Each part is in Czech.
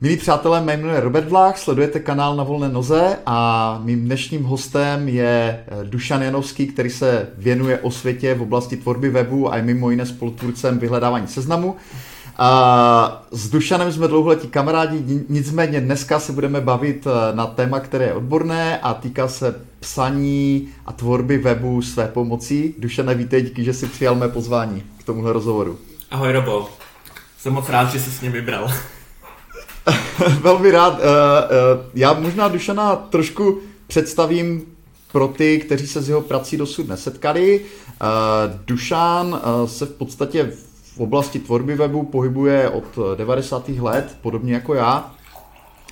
Milí přátelé, jmenuji jméno je Robert Vlách, sledujete kanál Na volné noze a mým dnešním hostem je eh, Dušan Janovský, který se věnuje o světě v oblasti tvorby webu a je mimo jiné spolutvůrcem vyhledávání seznamu. A s Dušanem jsme dlouholetí kamarádi, nicméně dneska se budeme bavit eh, na téma, které je odborné a týká se psaní a tvorby webu své pomocí. Dušane, vítej, díky, že jsi přijal mé pozvání k tomuhle rozhovoru. Ahoj Robo, jsem moc rád, že jsi s ním vybral. Velmi rád. Eh, eh, já možná Dušana trošku představím pro ty, kteří se s jeho prací dosud nesetkali. Eh, Dušan se v podstatě v oblasti tvorby webu pohybuje od 90. let, podobně jako já.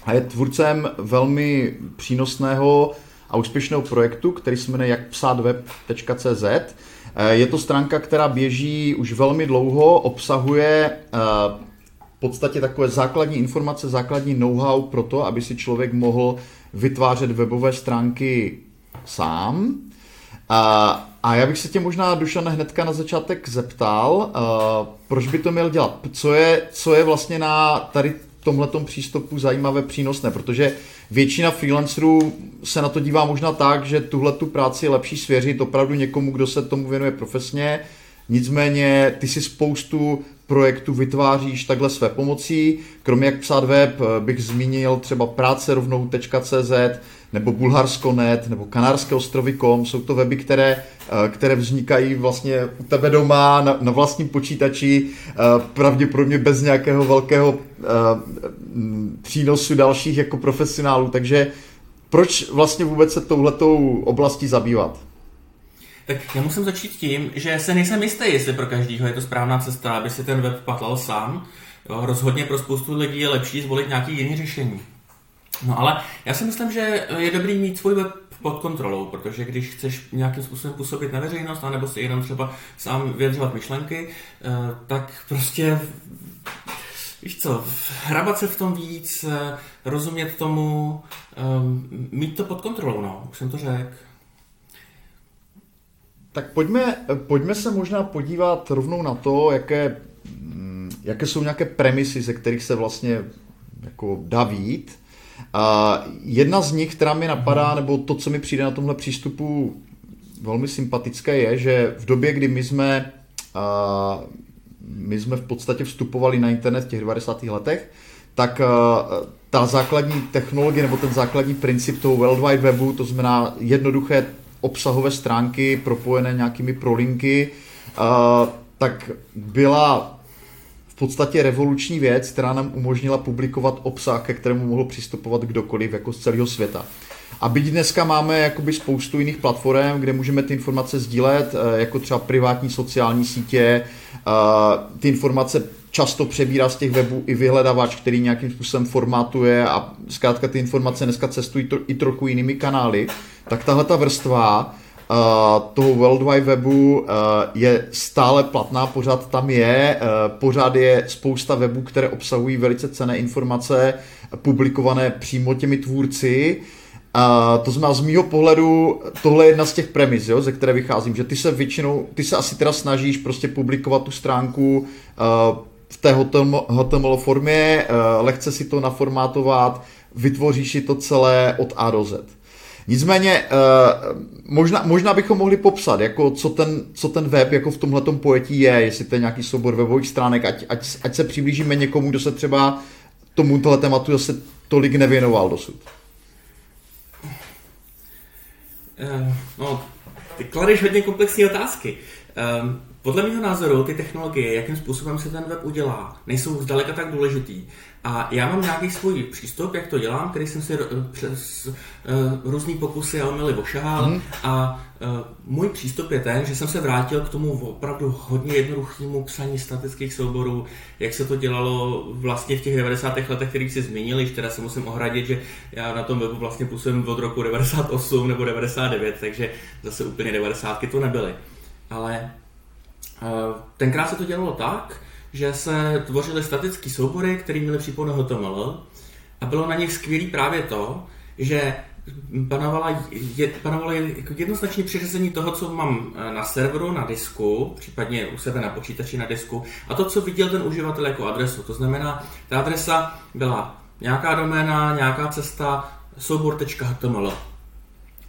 A je tvůrcem velmi přínosného a úspěšného projektu, který se jmenuje jakpsátweb.cz. Je to stránka, která běží už velmi dlouho, obsahuje podstatě takové základní informace, základní know-how pro to, aby si člověk mohl vytvářet webové stránky sám. A, a já bych se tě možná, Dušan, hnedka na začátek zeptal, uh, proč by to měl dělat? Co je, co je vlastně na tady tomhletom přístupu zajímavé, přínosné? Protože většina freelancerů se na to dívá možná tak, že tuhle tu práci je lepší svěřit opravdu někomu, kdo se tomu věnuje profesně, Nicméně ty si spoustu projektů vytváříš takhle své pomocí. Kromě jak psát web eh, bych zmínil třeba práce rovnou.cz nebo bulharsko.net nebo kanárské ostrovy.com. Jsou to weby, které, eh, které vznikají vlastně u tebe doma na, na vlastním počítači, eh, pravděpodobně bez nějakého velkého přínosu dalších jako profesionálů. Takže proč vlastně vůbec se touhletou oblastí zabývat? Tak já musím začít tím, že se nejsem jistý, jestli pro každého je to správná cesta, aby si ten web patlal sám. Jo, rozhodně pro spoustu lidí je lepší zvolit nějaký jiný řešení. No ale já si myslím, že je dobrý mít svůj web pod kontrolou, protože když chceš nějakým způsobem působit na veřejnost, anebo si jenom třeba sám vyjadřovat myšlenky, eh, tak prostě víš co, hrabat se v tom víc, eh, rozumět tomu, eh, mít to pod kontrolou, no, už jsem to řekl. Tak pojďme, pojďme se možná podívat rovnou na to, jaké, mm, jaké jsou nějaké premisy, ze kterých se vlastně jako dá vít. A jedna z nich, která mi napadá, nebo to, co mi přijde na tomhle přístupu velmi sympatické, je, že v době, kdy my jsme, a, my jsme v podstatě vstupovali na internet v těch 90. letech, tak ta základní technologie nebo ten základní princip toho World Wide Webu, to znamená jednoduché obsahové stránky propojené nějakými prolinky, tak byla v podstatě revoluční věc, která nám umožnila publikovat obsah, ke kterému mohl přistupovat kdokoliv jako z celého světa. A byť dneska máme jakoby spoustu jiných platform, kde můžeme ty informace sdílet, e, jako třeba privátní sociální sítě, e, ty informace často přebírá z těch webů i vyhledavač, který nějakým způsobem formátuje a zkrátka ty informace dneska cestují to, i trochu jinými kanály, tak tahle ta vrstva uh, toho World Wide Webu uh, je stále platná, pořád tam je, uh, pořád je spousta webů, které obsahují velice cené informace publikované přímo těmi tvůrci, a to znamená z mýho pohledu, tohle je jedna z těch premis, jo, ze které vycházím, že ty se většinou, ty se asi teda snažíš prostě publikovat tu stránku uh, v té HTML formě, uh, lehce si to naformátovat, vytvoříš si to celé od A do Z. Nicméně, uh, možná, možná bychom mohli popsat, jako co, ten, co ten web jako v tomhle pojetí je, jestli to je nějaký soubor webových stránek, ať, ať, ať se přiblížíme někomu, kdo se třeba tomuto tématu zase tolik nevěnoval dosud. Uh, no, ty kladeš hodně komplexní otázky. Um, podle mého názoru ty technologie, jakým způsobem se ten web udělá, nejsou zdaleka tak důležitý. A já mám nějaký svůj přístup, jak to dělám, který jsem si eh, přes uh, různý pokusy a omily ošahal. Mm. A uh, můj přístup je ten, že jsem se vrátil k tomu opravdu hodně jednoduchému psaní statických souborů, jak se to dělalo vlastně v těch 90. letech, kterých si zmínili, že teda se musím ohradit, že já na tom webu vlastně působím od roku 98 nebo 99, takže zase úplně 90. to nebyly. Ale tenkrát se to dělalo tak, že se tvořily statické soubory, které měly přípon HTML a bylo na nich skvělý právě to, že panovala, je, panovalo jako jednoznačné přiřazení toho, co mám eh, na serveru, na disku, případně u sebe na počítači na disku, a to, co viděl ten uživatel jako adresu. To znamená, ta adresa byla nějaká doména, nějaká cesta, soubor.html.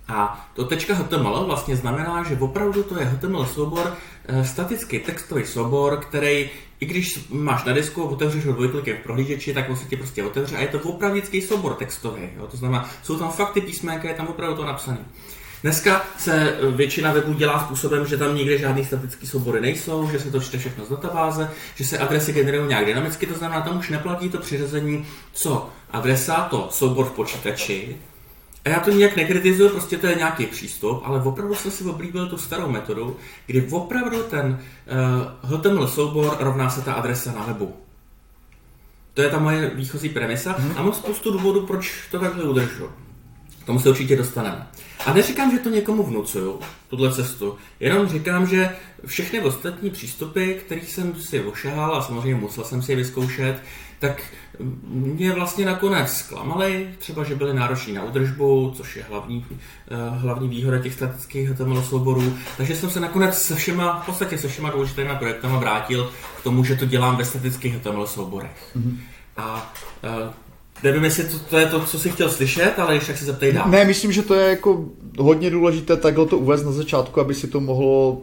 A to .html vlastně znamená, že opravdu to je HTML soubor, eh, statický textový soubor, který, i když máš na disku, otevřeš ho dvojklikem v prohlížeči, tak on se ti prostě otevře a je to opravdický soubor textový. Jo? To znamená, jsou tam fakty písmenka, je tam opravdu to napsané. Dneska se většina webů dělá způsobem, že tam nikde žádný statický soubory nejsou, že se to čte všechno z databáze, že se adresy generují nějak dynamicky, to znamená, tam už neplatí to přiřazení, co adresa, to soubor v počítači, a já to nijak nekritizuju, prostě to je nějaký přístup, ale opravdu jsem si oblíbil tu starou metodu, kdy opravdu ten uh, HTML soubor rovná se ta adresa na webu. To je ta moje výchozí premisa hmm. a mám spoustu důvodů, proč to takhle udržu. K tomu se určitě dostaneme. A neříkám, že to někomu vnucuju, tuhle cestu. Jenom říkám, že všechny ostatní přístupy, kterých jsem si ošahal a samozřejmě musel jsem si je vyzkoušet, tak mě vlastně nakonec zklamali, třeba, že byly nároční na udržbu, což je hlavní, eh, hlavní výhoda těch statických HTML souborů. Takže jsem se nakonec se všema, v podstatě se všema důležitými projektama vrátil k tomu, že to dělám ve statických HTML souborech. Mm-hmm. A uh, Nevím, jestli to, to je to, co jsi chtěl slyšet, ale tak se zeptej dál. Ne, myslím, že to je jako hodně důležité takhle to uvést na začátku, aby si to mohlo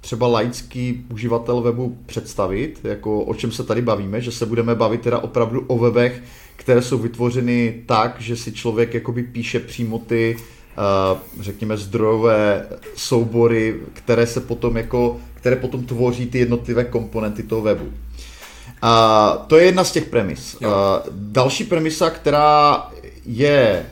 třeba laický uživatel webu představit, jako o čem se tady bavíme, že se budeme bavit teda opravdu o webech, které jsou vytvořeny tak, že si člověk jakoby píše přímo ty, řekněme, zdrojové soubory, které se potom jako, které potom tvoří ty jednotlivé komponenty toho webu. A to je jedna z těch premis. Jo. další premisa, která je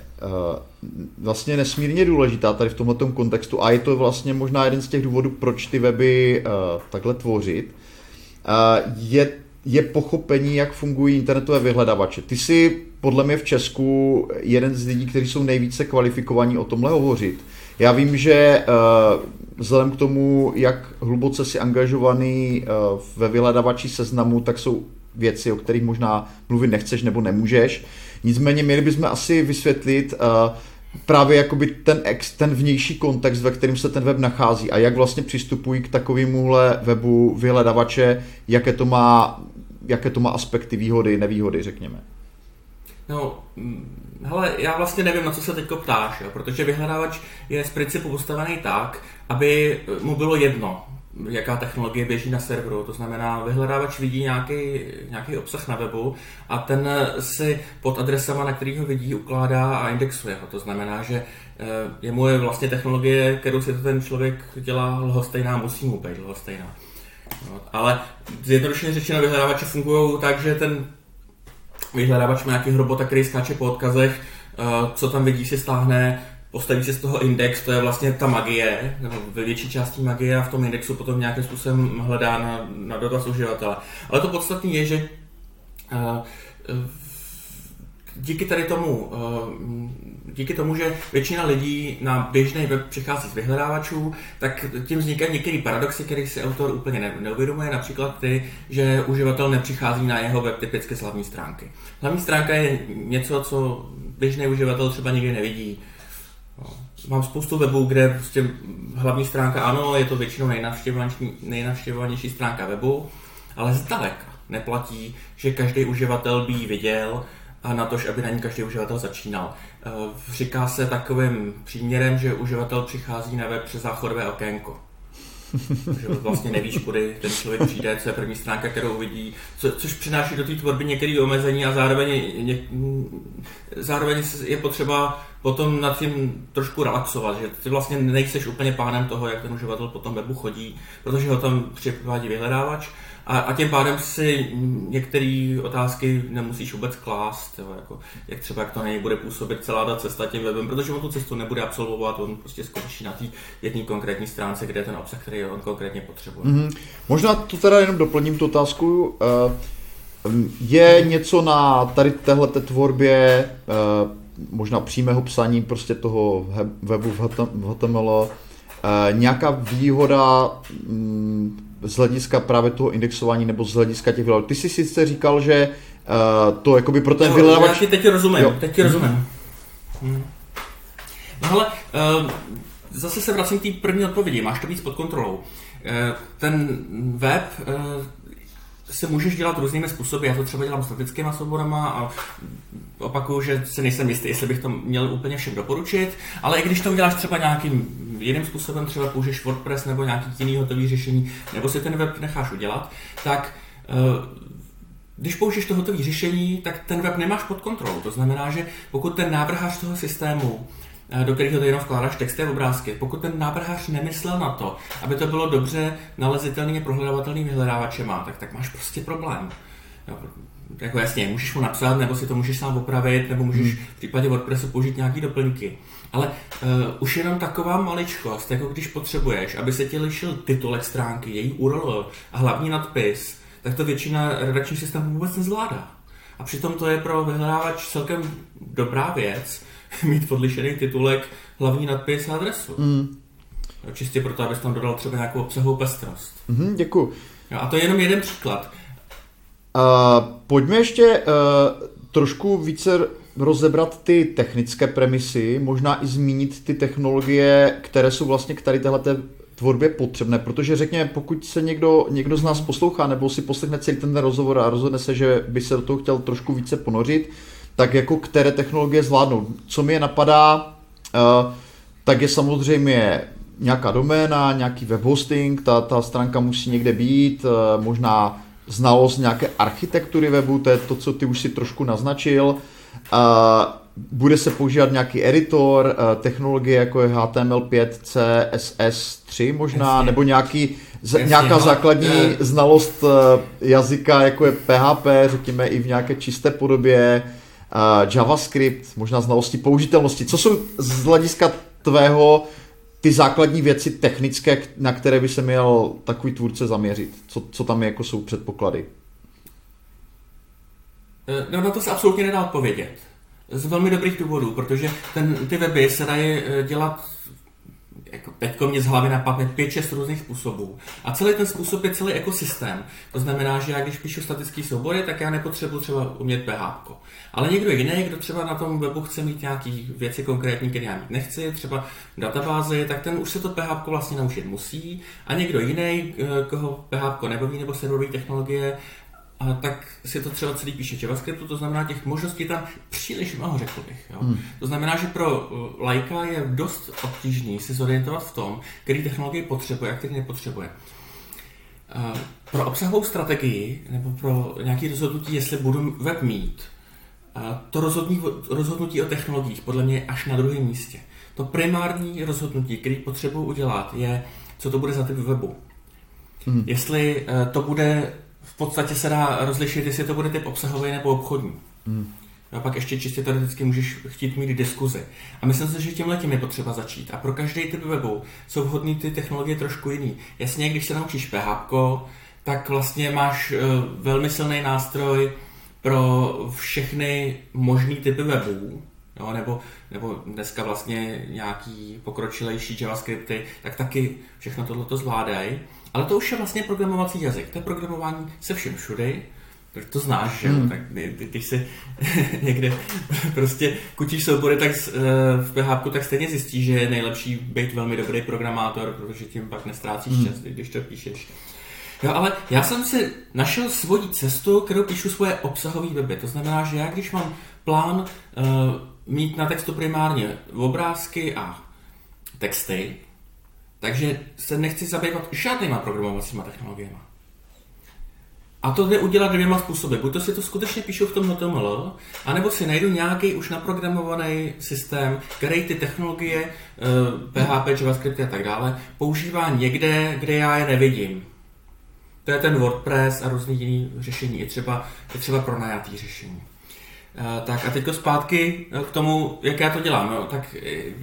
vlastně nesmírně důležitá tady v tomto kontextu a je to vlastně možná jeden z těch důvodů, proč ty weby uh, takhle tvořit, uh, je, je pochopení, jak fungují internetové vyhledavače. Ty jsi podle mě v Česku jeden z lidí, kteří jsou nejvíce kvalifikovaní o tomhle hovořit. Já vím, že vzhledem k tomu, jak hluboce si angažovaný ve vyhledavači seznamu, tak jsou věci, o kterých možná mluvit nechceš nebo nemůžeš. Nicméně měli bychom asi vysvětlit uh, právě jakoby ten, ex, ten vnější kontext, ve kterém se ten web nachází a jak vlastně přistupují k takovémuhle webu vyhledavače, jaké to má, jaké to má aspekty, výhody, nevýhody, řekněme. No, mm, hele, já vlastně nevím, na co se teď ptáš, jo, protože vyhledávač je z principu postavený tak, aby mu bylo jedno, jaká technologie běží na serveru. To znamená, vyhledávač vidí nějaký, nějaký obsah na webu a ten si pod adresama, na který ho vidí, ukládá a indexuje ho. To znamená, že eh, je mu je vlastně technologie, kterou si to ten člověk dělá lhostejná, musí mu být lhostejná. No, ale zjednodušeně řečeno vyhledávače fungují tak, že ten vyhledávač má nějaký robota, který skáče po odkazech, eh, co tam vidí, si stáhne, postaví si z toho index, to je vlastně ta magie, nebo ve větší části magie a v tom indexu potom nějakým způsobem hledá na, na dotaz uživatele. Ale to podstatné je, že uh, díky tady tomu, uh, díky tomu, že většina lidí na běžný web přichází z vyhledávačů, tak tím vznikají některé paradoxy, které si autor úplně ne, neuvědomuje, například ty, že uživatel nepřichází na jeho web typicky z hlavní stránky. Hlavní stránka je něco, co běžný uživatel třeba nikdy nevidí mám spoustu webů, kde prostě hlavní stránka, ano, je to většinou nejnavštěvovanější, stránka webu, ale zdaleka neplatí, že každý uživatel by ji viděl a na to, aby na ní každý uživatel začínal. Eh, říká se takovým příměrem, že uživatel přichází na web přes záchodové okénko. Že vlastně nevíš, kudy ten člověk přijde, co je první stránka, kterou uvidí, co, což přináší do té tvorby některé omezení a zároveň, ně, zároveň je potřeba potom nad tím trošku relaxovat, že ty vlastně nejseš úplně pánem toho, jak ten uživatel po tom webu chodí, protože ho tam připrovádí vyhledávač a, a tím pádem si některé otázky nemusíš vůbec klást, jo, jako, jak třeba jak to nej bude působit celá ta cesta tím webem, protože on tu cestu nebude absolvovat, on prostě skončí na té jedné konkrétní stránce, kde je ten obsah, který on konkrétně potřebuje. Mm-hmm. Možná to teda jenom doplním tu otázku. Uh, je něco na tady téhle tvorbě uh, možná přímého psaní prostě toho webu v HTML, eh, nějaká výhoda mm, z hlediska právě toho indexování nebo z hlediska těch vyhledávačů. Ty jsi sice říkal, že uh, to jakoby pro ten vyhledávač... Já ti teď rozumím, jo. teď ti rozumím. Hmm. No ale uh, zase se vracím k té první odpovědi, máš to víc pod kontrolou. Uh, ten web uh, se můžeš dělat různými způsoby. Já to třeba dělám statickými souborama a opakuju, že se nejsem jistý, jestli bych to měl úplně všem doporučit, ale i když to uděláš třeba nějakým jiným způsobem, třeba použiješ WordPress nebo nějaký jiný hotový řešení, nebo si ten web necháš udělat, tak eh, když použiješ to hotové řešení, tak ten web nemáš pod kontrolou. To znamená, že pokud ten návrhář toho systému do kterého jenom vkládáš texty a obrázky. Pokud ten návrhář nemyslel na to, aby to bylo dobře nalezitelně prohledavatelným vyhledávačema, tak, tak máš prostě problém. Jo, jako jasně, můžeš mu napsat, nebo si to můžeš sám opravit, nebo můžeš hmm. v případě WordPressu použít nějaké doplňky. Ale uh, už jenom taková maličkost, jako když potřebuješ, aby se ti lišil titulek stránky, její URL a hlavní nadpis, tak to většina redakčních systémů vůbec nezvládá. A přitom to je pro vyhledávač celkem dobrá věc, mít podlišený titulek, hlavní nadpis a adresu. Mm. Čistě proto, abys tam dodal třeba nějakou obsahovou pestrost. Mm, děkuji. a to je jenom jeden příklad. Uh, pojďme ještě uh, trošku více rozebrat ty technické premisy, možná i zmínit ty technologie, které jsou vlastně k tady téhle tvorbě potřebné, protože řekněme, pokud se někdo, někdo z nás poslouchá nebo si poslechne celý ten rozhovor a rozhodne se, že by se do toho chtěl trošku více ponořit, tak jako které technologie zvládnou. Co mi je napadá, uh, tak je samozřejmě nějaká doména, nějaký web hosting, ta, ta stránka musí někde být, uh, možná znalost nějaké architektury webu, to je to, co ty už si trošku naznačil. Uh, bude se používat nějaký editor, technologie jako je HTML5, CSS3 možná, Jasně. nebo nějaký, z, nějaká no. základní znalost uh, jazyka, jako je PHP, řekněme i v nějaké čisté podobě, JavaScript, možná znalosti použitelnosti. Co jsou z hlediska tvého ty základní věci technické, na které by se měl takový tvůrce zaměřit? Co, co tam jako jsou předpoklady? Eh, no na to se absolutně nedá odpovědět. Z velmi dobrých důvodů, protože ten, ty weby se dají eh, dělat jako teďko mě z hlavy napadne 5-6 různých způsobů. A celý ten způsob je celý ekosystém. To znamená, že já když píšu statický soubory, tak já nepotřebuji třeba umět PHP. Ale někdo jiný, kdo třeba na tom webu chce mít nějaký věci konkrétní, které já mít nechci, třeba databázy, tak ten už se to PHP vlastně naučit musí. A někdo jiný, eh, koho PHP nebaví nebo serverové technologie, a tak si to třeba celý píše JavaScriptu, to znamená těch možností tam příliš mnoho, řekl bych. Jo. Hmm. To znamená, že pro uh, lajka je dost obtížný si zorientovat v tom, který technologii potřebuje a který nepotřebuje. Uh, pro obsahovou strategii nebo pro nějaké rozhodnutí, jestli budu web mít, uh, to rozhodnutí, rozhodnutí o technologiích podle mě je až na druhém místě. To primární rozhodnutí, který potřebuji udělat, je, co to bude za typ webu. Hmm. Jestli to bude podstatě se dá rozlišit, jestli to bude typ obsahový nebo obchodní. Hmm. A pak ještě čistě teoreticky můžeš chtít mít diskuzi. A myslím si, že tímhle tím je potřeba začít. A pro každý typ webu jsou vhodné ty technologie trošku jiný. Jasně, když se naučíš PHP, tak vlastně máš uh, velmi silný nástroj pro všechny možné typy webů, jo, nebo, nebo dneska vlastně nějaký pokročilejší JavaScripty, tak taky všechno tohle zvládají. Ale to už je vlastně programovací jazyk. To je programování se všem všude, to znáš, že hmm. tak když se někde prostě kutíš soubory tak eh, v PHP, tak stejně zjistíš, že je nejlepší být velmi dobrý programátor, protože tím pak nestrácíš hmm. čas, když to píšeš. Jo, ale já jsem si našel svoji cestu, kterou píšu svoje obsahové weby. To znamená, že já když mám plán uh, mít na textu primárně obrázky a texty, takže se nechci zabývat žádnýma programovacíma technologiemi. A to jde udělat dvěma způsoby. Buď to si to skutečně píšu v tom HTML, anebo si najdu nějaký už naprogramovaný systém, který ty technologie, PHP, eh, JavaScript a tak dále, používá někde, kde já je nevidím. To je ten WordPress a různý jiný řešení, je třeba, je třeba pronajatý řešení. Eh, tak a teďko zpátky eh, k tomu, jak já to dělám. No, tak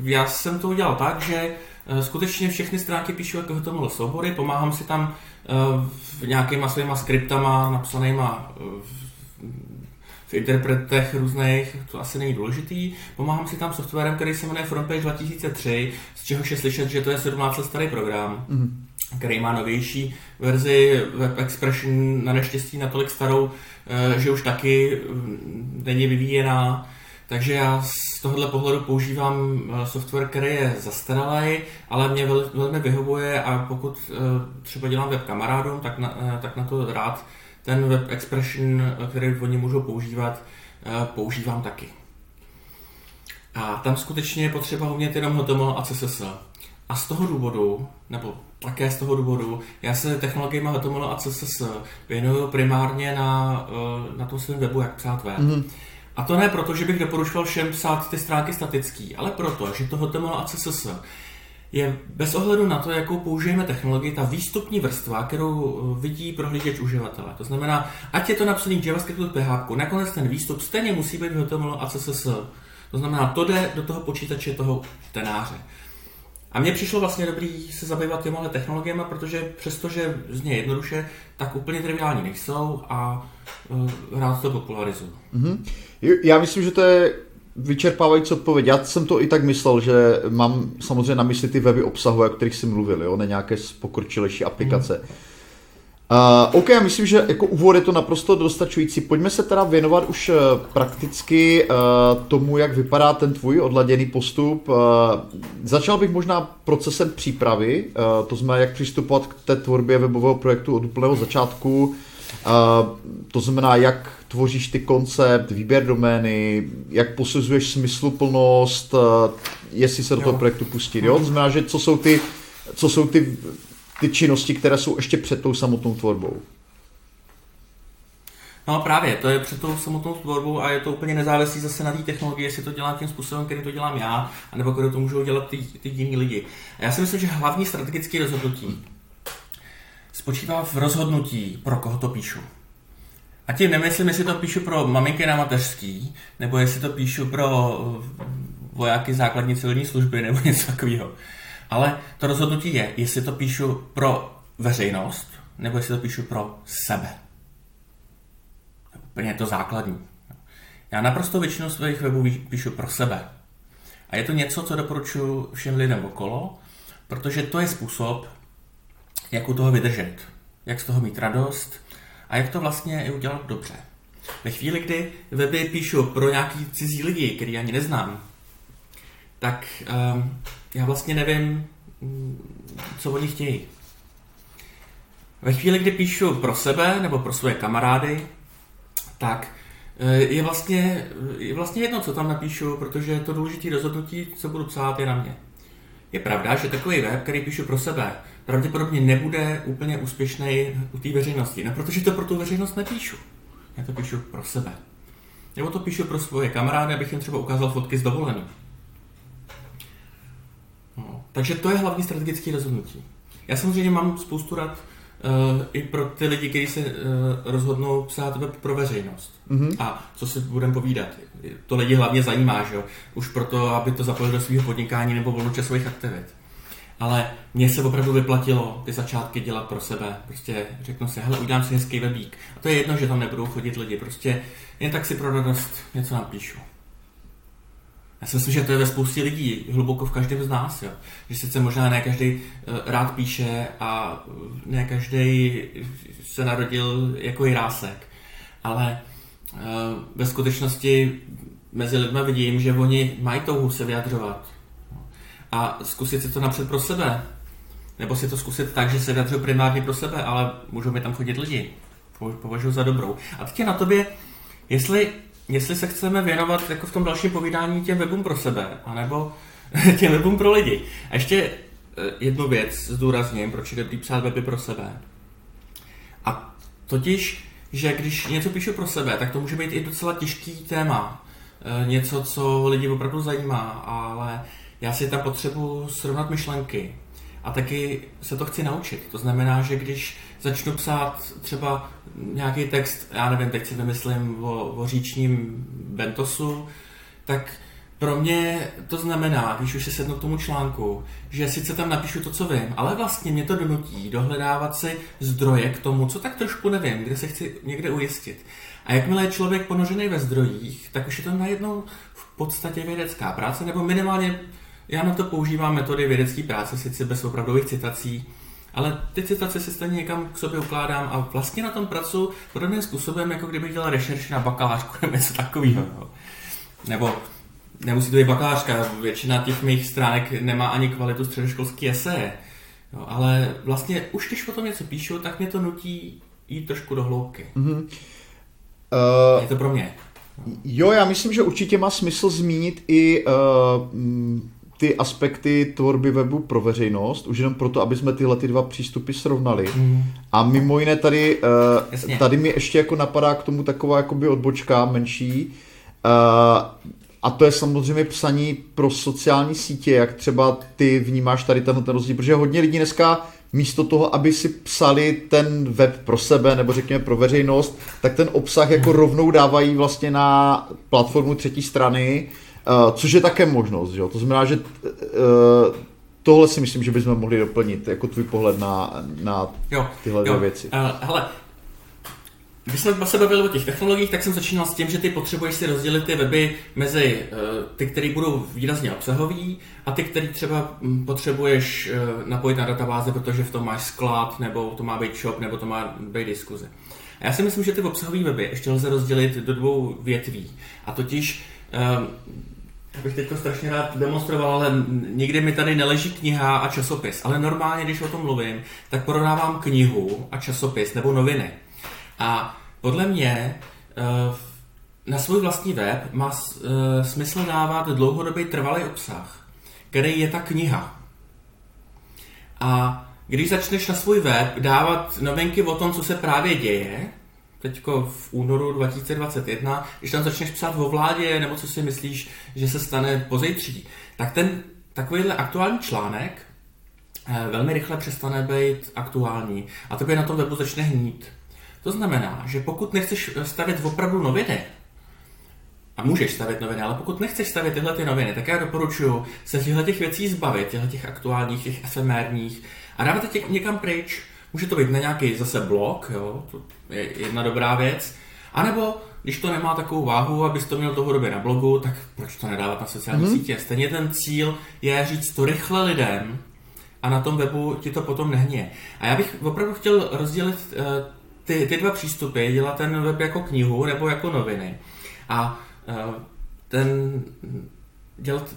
já jsem to udělal tak, že skutečně všechny stránky píšu jako HTML soubory, pomáhám si tam eh, v nějakýma svýma skriptama napsanýma eh, v interpretech různých, to asi není důležitý. Pomáhám si tam softwarem, který se jmenuje Frontpage 2003, z čehož je slyšet, že to je 17 let starý program, mm. který má novější verzi Web Expression, na neštěstí natolik starou, že už taky mm, není vyvíjená. Takže já z tohohle pohledu používám eh, software, který je zastaralý, ale mě velmi vyhovuje a pokud eh, třeba dělám web kamarádům, tak na, eh, tak na to rád ten web expression, který oni můžou používat, používám taky. A tam skutečně je potřeba umět jenom HTML a CSS. A z toho důvodu, nebo také z toho důvodu, já se technologiemi HTML a CSS věnuju primárně na, na tom svém webu, jak psát web. Mm-hmm. A to ne proto, že bych doporučoval všem psát ty stránky statický, ale proto, že to HTML a CSS je bez ohledu na to, jakou použijeme technologii, ta výstupní vrstva, kterou eh, vidí prohlížeč uživatele. To znamená, ať je to napsaný v PHP, nakonec ten výstup stejně musí být v HTML a CSS. To znamená, to jde do toho počítače toho čtenáře. A mně přišlo vlastně dobrý se zabývat těmihle technologiemi, protože přestože zně jednoduše, tak úplně triviální nejsou a rád to popularizuju. Mm-hmm. Já myslím, že to je vyčerpávající odpověď. Já jsem to i tak myslel, že mám samozřejmě na mysli ty weby obsahu, o kterých jsi mluvil, jo? ne nějaké pokročilejší aplikace. Mm. Uh, OK, já myslím, že jako úvod je to naprosto dostačující. Pojďme se teda věnovat už uh, prakticky uh, tomu, jak vypadá ten tvůj odladěný postup. Uh, začal bych možná procesem přípravy, uh, to znamená, jak přistupovat k té tvorbě webového projektu od úplného začátku. Uh, to znamená, jak tvoříš ty koncept, výběr domény, jak posuzuješ smysluplnost, jestli se do toho projektu pustit. Jo? To znamená, že co jsou ty, co jsou ty ty činnosti, které jsou ještě před tou samotnou tvorbou. No právě, to je před tou samotnou tvorbou a je to úplně nezávislý zase na té technologii, jestli to dělám tím způsobem, který to dělám já, anebo který to můžou dělat ty, ty jiní lidi. A já si myslím, že hlavní strategické rozhodnutí spočívá v rozhodnutí, pro koho to píšu. A tím nemyslím, jestli to píšu pro maminky na mateřský, nebo jestli to píšu pro vojáky základní civilní služby, nebo něco takového. Ale to rozhodnutí je, jestli to píšu pro veřejnost, nebo jestli to píšu pro sebe. Úplně je to základní. Já naprosto většinu svých webů píšu pro sebe. A je to něco, co doporučuji všem lidem okolo, protože to je způsob, jak u toho vydržet, jak z toho mít radost a jak to vlastně i udělat dobře. Ve chvíli, kdy weby píšu pro nějaký cizí lidi, který ani neznám, tak um, já vlastně nevím, co oni chtějí. Ve chvíli, kdy píšu pro sebe nebo pro své kamarády, tak eh, je vlastně, je vlastně jedno, co tam napíšu, protože to důležité rozhodnutí, co budu psát, je na mě. Je pravda, že takový web, který píšu pro sebe, pravděpodobně nebude úplně úspěšný u té veřejnosti. No, protože to pro tu veřejnost nepíšu. Já to píšu pro sebe. Nebo to píšu pro svoje kamarády, abych jim třeba ukázal fotky z dovolený. No, takže to je hlavní strategické rozhodnutí. Já samozřejmě mám spoustu rad uh, i pro ty lidi, kteří se uh, rozhodnou psát web pro veřejnost. Mm-hmm. A co si budeme povídat? To lidi hlavně zajímá, že jo? Už proto, aby to zapojili do svého podnikání nebo volnočasových aktivit. Ale mně se opravdu vyplatilo ty začátky dělat pro sebe. Prostě řeknu si, hele, udělám si hezký webík. A to je jedno, že tam nebudou chodit lidi. Prostě jen tak si pro radost něco napíšu. Já si myslím, že to je ve spoustě lidí, hluboko v každém z nás. Jo. Že sice možná ne každý uh, rád píše a ne každý se narodil jako jirásek, ale uh, ve skutečnosti mezi lidmi vidím, že oni mají touhu se vyjadřovat a zkusit si to napřed pro sebe. Nebo si to zkusit tak, že se vyjadřují primárně pro sebe, ale můžou mi tam chodit lidi. Považuji za dobrou. A teď je na tobě, jestli jestli se chceme věnovat jako v tom dalším povídání těm webům pro sebe, anebo těm webům pro lidi. A ještě eh, jednu věc zdůrazním, proč je dobrý psát weby pro sebe. A totiž, že když něco píšu pro sebe, tak to může být i docela těžký téma. Eh, něco, co lidi opravdu zajímá, ale já si tam potřebuji srovnat myšlenky. A taky se to chci naučit. To znamená, že když začnu psát třeba nějaký text, já nevím, teď si vymyslím o, o říčním bentosu, tak pro mě to znamená, když už se sednu k tomu článku, že sice tam napíšu to, co vím, ale vlastně mě to donutí dohledávat si zdroje k tomu, co tak trošku nevím, kde se chci někde ujistit. A jakmile je člověk ponořený ve zdrojích, tak už je to najednou v podstatě vědecká práce, nebo minimálně já na to používám metody vědecké práce, sice bez opravdových citací, ale ty citace si stejně někam k sobě ukládám a vlastně na tom pracuji podobným způsobem, jako kdybych dělal rešerši na bakalářku nebo něco takového. Nebo nemusí to být bakalářka, většina těch mých stránek nemá ani kvalitu středoškolské eseje. No, ale vlastně už když o tom něco píšu, tak mě to nutí jít trošku do hloubky. Mm-hmm. Uh, je to pro mě. Jo, já myslím, že určitě má smysl zmínit i uh, ty aspekty tvorby webu pro veřejnost, už jenom proto, aby jsme tyhle ty dva přístupy srovnali. Mm. A mimo jiné tady, uh, tady mi ještě jako napadá k tomu taková jakoby odbočka menší, uh, a to je samozřejmě psaní pro sociální sítě, jak třeba ty vnímáš tady ten, ten rozdíl, protože hodně lidí dneska místo toho, aby si psali ten web pro sebe nebo řekněme pro veřejnost, tak ten obsah jako rovnou dávají vlastně na platformu třetí strany, uh, což je také možnost. Že? To znamená, že uh, tohle si myslím, že bychom mohli doplnit, jako tvůj pohled na, na jo, tyhle jo. dvě věci. Uh, hele, když jsme se bavili o těch technologiích, tak jsem začínal s tím, že ty potřebuješ si rozdělit ty weby mezi uh, ty, které budou výrazně obsahový a ty, které třeba um, potřebuješ uh, napojit na databáze, protože v tom máš sklad, nebo to má být shop, nebo to má být diskuze. A já si myslím, že ty obsahové weby ještě lze rozdělit do dvou větví. A totiž um, bych teď to strašně rád demonstroval, ale nikdy mi tady neleží kniha a časopis. Ale normálně, když o tom mluvím, tak prodávám knihu a časopis nebo noviny. A podle mě eh, na svůj vlastní web má eh, smysl dávat dlouhodobý trvalý obsah, který je ta kniha. A když začneš na svůj web dávat novinky o tom, co se právě děje, teďko v únoru 2021, když tam začneš psát o vládě, nebo co si myslíš, že se stane pozejtří, tak ten takovýhle aktuální článek eh, velmi rychle přestane být aktuální a tebe na tom webu začne hnít. To znamená, že pokud nechceš stavět opravdu noviny, a můžeš stavět noviny, ale pokud nechceš stavět tyhle ty noviny, tak já doporučuji se těchto těch věcí zbavit, těchto těch aktuálních, těch efemérních a dávat je někam pryč. Může to být na nějaký zase blog, jo, to je jedna dobrá věc. A nebo když to nemá takovou váhu, abys to měl dlouhodobě na blogu, tak proč to nedávat na sociální mm-hmm. sítě? Stejně ten cíl je říct to rychle lidem a na tom webu ti to potom nehně. A já bych opravdu chtěl rozdělit uh, ty, ty dva přístupy, dělat ten web jako knihu nebo jako noviny. A uh, ten dělat,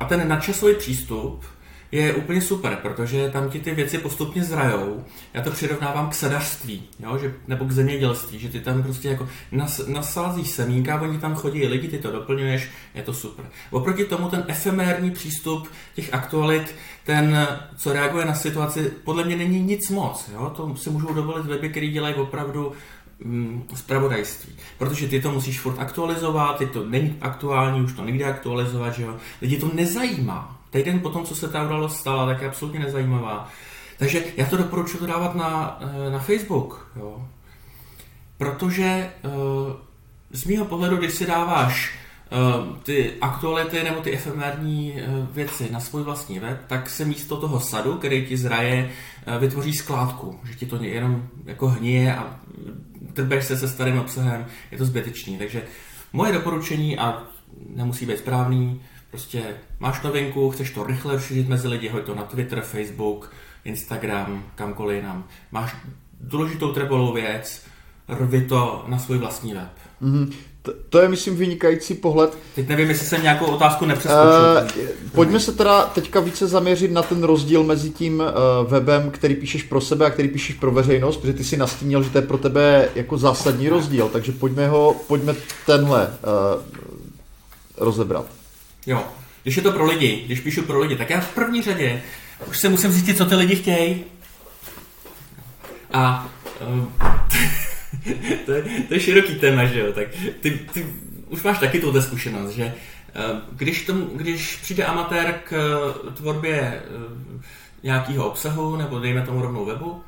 a ten nadčasový přístup je úplně super, protože tam ti ty věci postupně zrajou. Já to přirovnávám k sadařství, jo, že, nebo k zemědělství, že ty tam prostě jako nas, nasázíš semínka, oni tam chodí lidi, ty to doplňuješ, je to super. Oproti tomu ten efemérní přístup těch aktualit, ten, co reaguje na situaci, podle mě není nic moc. Jo? To si můžou dovolit weby, které dělají opravdu mm, zpravodajství. Protože ty to musíš furt aktualizovat, ty to není aktuální, už to nejde aktualizovat, že jo. Lidi to nezajímá. Týden po tom, co se ta událost stala, tak je absolutně nezajímavá. Takže já to doporučuji to dávat na, eh, na Facebook, jo. Protože eh, z mého pohledu, když si dáváš eh, ty aktuality nebo ty efemérní věci na svůj vlastní web, tak se místo toho sadu, který ti zraje, vytvoří skládku, že ti to jenom jako hníje a trbeš se se starým obsahem, je to zbytečný. Takže moje doporučení, a nemusí být správný, Prostě máš novinku, chceš to rychle rozšířit mezi lidi, hoď to na Twitter, Facebook, Instagram, kamkoliv jinam. Máš důležitou trebolou věc, rvi to na svůj vlastní web. Mm-hmm. To, to je, myslím, vynikající pohled. Teď nevím, jestli jsem nějakou otázku nepřeskočil. Uh, pojďme se teda teďka více zaměřit na ten rozdíl mezi tím uh, webem, který píšeš pro sebe a který píšeš pro veřejnost, protože ty si nastínil, že to je pro tebe jako zásadní rozdíl, takže pojďme ho, pojďme tenhle uh, rozebrat. Jo, když je to pro lidi, když píšu pro lidi, tak já v první řadě už se musím zjistit, co ty lidi chtějí. A um, to, je, to je široký téma, že jo, tak ty, ty už máš taky tuto zkušenost, že ehm, když, tom, když přijde amatér k eh, tvorbě eh, nějakého obsahu, nebo dejme tomu rovnou webu,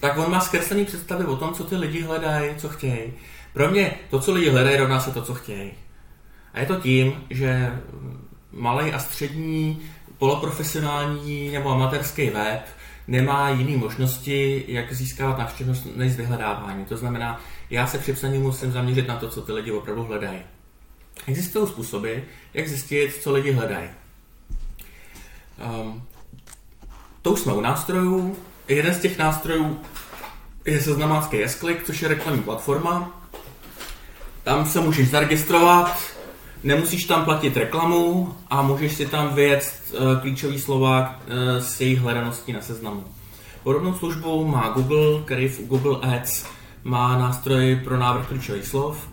tak on má zkreslený představy o tom, co ty lidi hledají, co chtějí. Pro mě to, co lidi hledají, rovná se to, co chtějí. A je to tím, že malý a střední poloprofesionální nebo amatérský web nemá jiné možnosti, jak získávat návštěvnost než vyhledávání. To znamená, já se při psaní musím zaměřit na to, co ty lidi opravdu hledají. Existují způsoby, jak zjistit, co lidi hledají. Um, to už jsme u nástrojů. Jeden z těch nástrojů je seznamácký Esklik, což je reklamní platforma. Tam se můžeš zaregistrovat, Nemusíš tam platit reklamu a můžeš si tam vyjet uh, klíčový slova uh, s jejich hledaností na seznamu. Podobnou službu má Google, který v Google Ads má nástroj pro návrh klíčových slov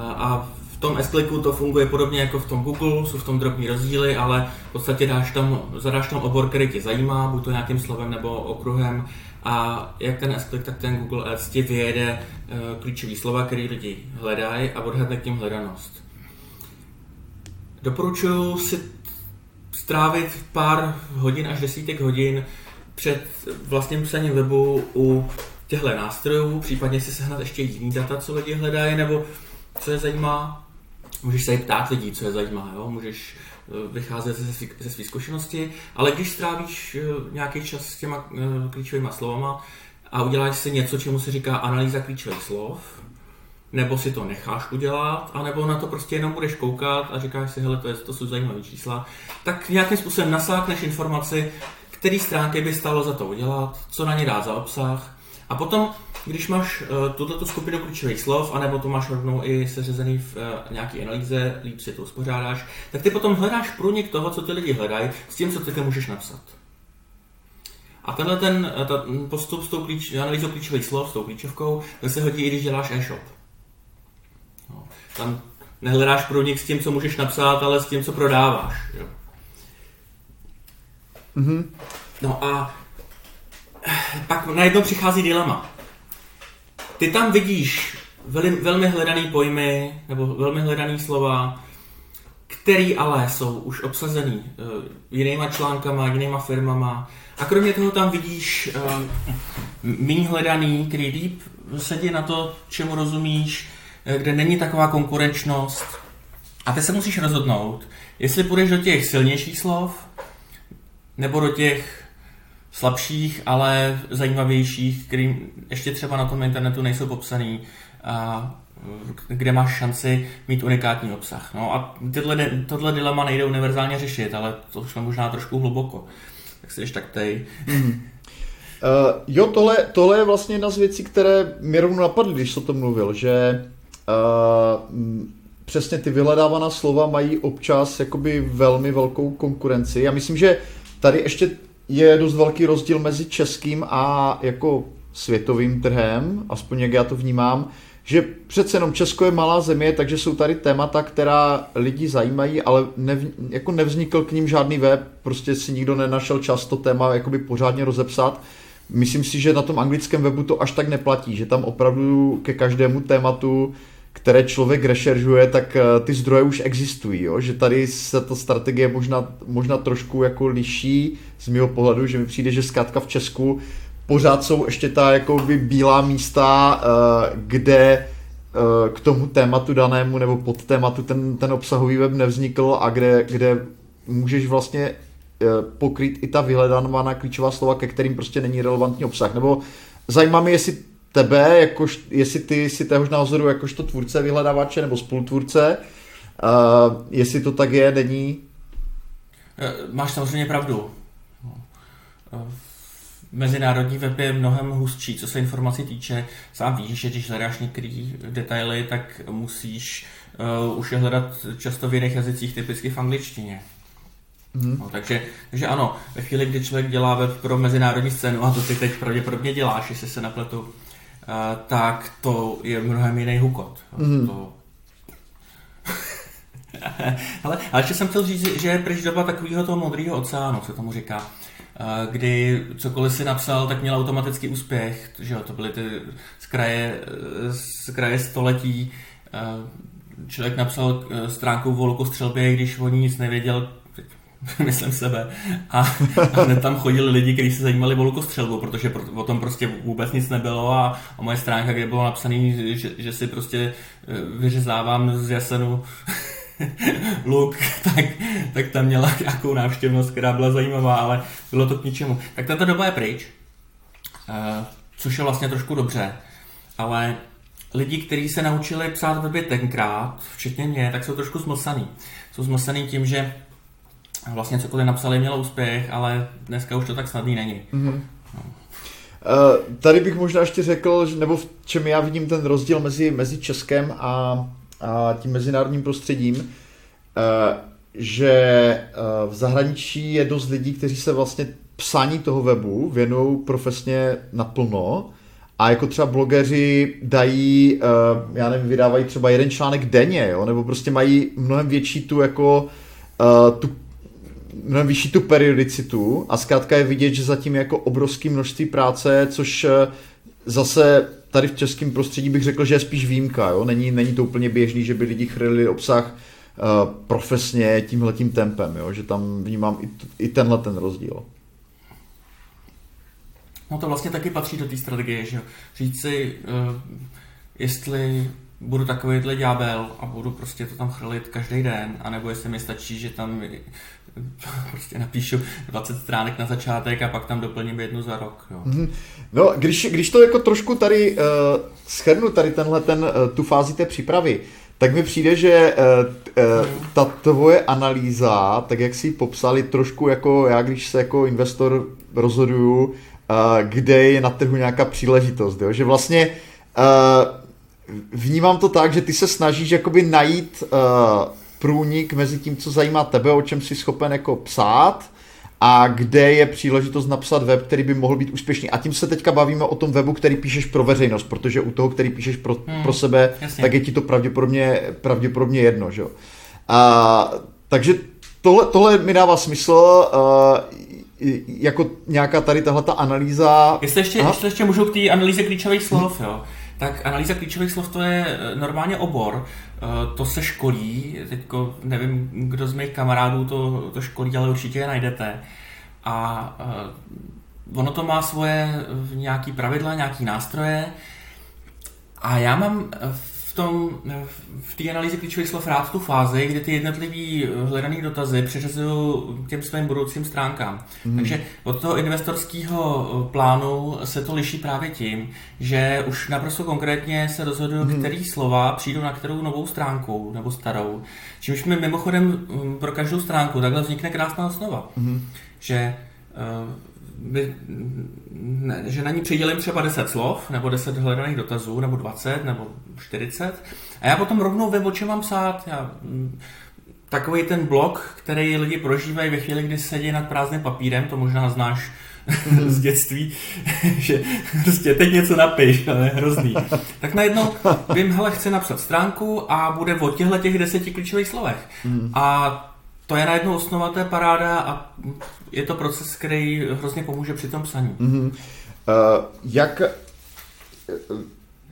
a v tom s to funguje podobně jako v tom Google, jsou v tom drobní rozdíly, ale v podstatě dáš tam, zadáš tam obor, který tě zajímá, buď to nějakým slovem nebo okruhem a jak ten s tak ten Google Ads ti vyjede klíčový slova, který lidi hledají a odhadne k tím hledanost. Doporučuji si strávit pár hodin až desítek hodin před vlastním psaním webu u těchto nástrojů, případně si sehnat ještě jiný data, co lidi hledají, nebo co je zajímá. Můžeš se i ptát lidí, co je zajímá, jo? můžeš eh, vycházet ze, ze své zkušenosti, ale když strávíš eh, nějaký čas s těma eh, klíčovými slovama a uděláš si něco, čemu se říká analýza klíčových slov, nebo si to necháš udělat, anebo na to prostě jenom budeš koukat a říkáš si, hele, to, je, to jsou zajímavé čísla, tak nějakým způsobem nasákneš informaci, který stránky by stalo za to udělat, co na ně dá za obsah. A potom, když máš uh, tuto skupinu klíčových slov, anebo to máš rovnou i seřazený v uh, nějaký analýze, líp si to uspořádáš, tak ty potom hledáš průnik toho, co ty lidi hledají, s tím, co ty můžeš napsat. A tenhle ten, eh, ta postup s tou klíč, analýzou klíčových slov, s tou klíčovkou, to se hodí i když děláš e-shop. Tam nehledáš průnik s tím, co můžeš napsat, ale s tím, co prodáváš. Jo. Mm-hmm. No a pak najednou přichází dilema. Ty tam vidíš velmi, velmi hledaný pojmy nebo velmi hledaný slova, který ale jsou už obsazený uh, jinýma článkama, jinýma firmama. A kromě toho tam vidíš uh, méně hledaný, který líp sedí na to, čemu rozumíš, kde není taková konkurenčnost. A ty se musíš rozhodnout, jestli půjdeš do těch silnějších slov, nebo do těch slabších, ale zajímavějších, který ještě třeba na tom internetu nejsou popsaný a kde máš šanci mít unikátní obsah. No a tyhle, tohle dilema nejde univerzálně řešit, ale to už možná trošku hluboko. Tak si tak tej. Mm. Uh, jo, tohle, tohle je vlastně jedna z věcí, které mě rovnou napadly, když jsem to mluvil, že přesně ty vyhledávaná slova mají občas jakoby velmi velkou konkurenci. Já myslím, že tady ještě je dost velký rozdíl mezi českým a jako světovým trhem, aspoň jak já to vnímám, že přece jenom Česko je malá země, takže jsou tady témata, která lidi zajímají, ale nev, jako nevznikl k ním žádný web, prostě si nikdo nenašel čas to téma jakoby pořádně rozepsat. Myslím si, že na tom anglickém webu to až tak neplatí, že tam opravdu ke každému tématu které člověk rešeržuje, tak eh, ty zdroje už existují, jo? že tady se ta strategie možná, možná trošku jako liší z mého pohledu, že mi přijde, že zkrátka v Česku pořád jsou ještě ta jakoby bílá místa, eh, kde eh, k tomu tématu danému nebo pod tématu ten, ten obsahový web nevznikl a kde, kde můžeš vlastně pokryt i ta vyhledávaná klíčová slova, ke kterým prostě není relevantní obsah. Nebo zajímá mě, jestli tebe, jakož, jestli ty si téhož názoru jakožto tvůrce vyhledávače nebo spolutvůrce, uh, jestli to tak je, není? Eh, máš samozřejmě pravdu. Mezinárodní web je mnohem hustší, co se informací týče. Sám víš, že když hledáš některé detaily, tak musíš uh, už je hledat často v jiných jazycích, typicky v angličtině. Mm. No, takže, takže ano, ve chvíli, kdy člověk dělá web pro mezinárodní scénu, a to ty teď pravděpodobně děláš, jestli se napletu, tak to je mnohem jiný hukot. Mm. To... ale, ale ještě jsem chtěl říct, že je pryč doba takového toho modrého oceánu, co tomu říká kdy cokoliv si napsal, tak měl automatický úspěch, že jo, to byly ty z kraje, z kraje století, člověk napsal stránku o volkostřelbě, když o ní nic nevěděl, myslím sebe. A, hned tam chodili lidi, kteří se zajímali o lukostřelbu, protože pro, o tom prostě vůbec nic nebylo a, a moje stránka, kde bylo napsané, že, že si prostě eh, vyřezávám z jasenu luk, tak, tak tam měla nějakou návštěvnost, která byla zajímavá, ale bylo to k ničemu. Tak tato doba je pryč, uh, což je vlastně trošku dobře, ale lidi, kteří se naučili psát weby tenkrát, včetně mě, tak jsou trošku zmlsaný. Jsou zmlsaný tím, že vlastně cokoliv napsali, mělo úspěch, ale dneska už to tak snadný není. Mm-hmm. No. Uh, tady bych možná ještě řekl, nebo v čem já vidím ten rozdíl mezi, mezi Českem a, a tím mezinárodním prostředím, uh, že uh, v zahraničí je dost lidí, kteří se vlastně psání toho webu věnují profesně naplno a jako třeba blogeři dají, já nevím, vydávají třeba jeden článek denně, jo? nebo prostě mají mnohem větší tu jako tu mnohem vyšší tu periodicitu a zkrátka je vidět, že zatím je jako obrovské množství práce, což uh, zase tady v českém prostředí bych řekl, že je spíš výjimka, jo? Není, není to úplně běžný, že by lidi chrlili obsah uh, profesně tímhletím tempem, jo? že tam vnímám i, i tenhle ten rozdíl. No to vlastně taky patří do té strategie, že říct si, uh, jestli budu takovýhle ďábel a budu prostě to tam chrlit každý den, anebo jestli mi stačí, že tam prostě napíšu 20 stránek na začátek a pak tam doplním jednu za rok. Jo. Mm-hmm. No, když, když to jako trošku tady uh, schrnu, tady tenhle ten, uh, tu fázi té přípravy, tak mi přijde, že uh, uh, ta tvoje analýza, tak jak si ji popsali trošku jako já, když se jako investor rozhoduju, uh, kde je na trhu nějaká příležitost, jo? že vlastně uh, vnímám to tak, že ty se snažíš jakoby najít uh, průnik mezi tím, co zajímá tebe, o čem jsi schopen jako psát a kde je příležitost napsat web, který by mohl být úspěšný. A tím se teďka bavíme o tom webu, který píšeš pro veřejnost, protože u toho, který píšeš pro, hmm, pro sebe, jasně. tak je ti to pravděpodobně, pravděpodobně jedno. Že? A, takže tohle, tohle mi dává smysl. Uh, jako nějaká tady tahle ta analýza. Jestli ještě, jestli ještě můžu k té analýze klíčových slov, jo. Tak analýza klíčových slov to je eh, normálně obor, to se školí, teďko nevím, kdo z mých kamarádů to, to školí, ale určitě je najdete. A eh, ono to má svoje nějaký pravidla, nějaký nástroje. A já mám v tom, v té analýze klíčových slov rád tu fázi, kdy ty jednotlivý hledaný dotazy přeřazují těm svým budoucím stránkám. Mm. Takže od toho investorského plánu se to liší právě tím, že už naprosto konkrétně se rozhodují, mm. který slova přijdou na kterou novou stránku nebo starou. Čímž mi mimochodem mm, pro každou stránku takhle vznikne krásná osnova. Mm. Že eh, by, ne, že na ní přidělím třeba 10 slov, nebo 10 hledaných dotazů, nebo 20, nebo 40. A já potom rovnou vím, o čem mám psát. Já, mm, takový ten blok, který lidi prožívají ve chvíli, kdy sedí nad prázdným papírem, to možná znáš z dětství, že prostě teď něco napiš, ale je hrozný. Tak najednou vím, hele, chci napsat stránku a bude o těchto těch deseti klíčových slovech. Hmm. A to je najednou osnova, je paráda a je to proces, který hrozně pomůže při tom psaní. Mm-hmm. Uh, jak,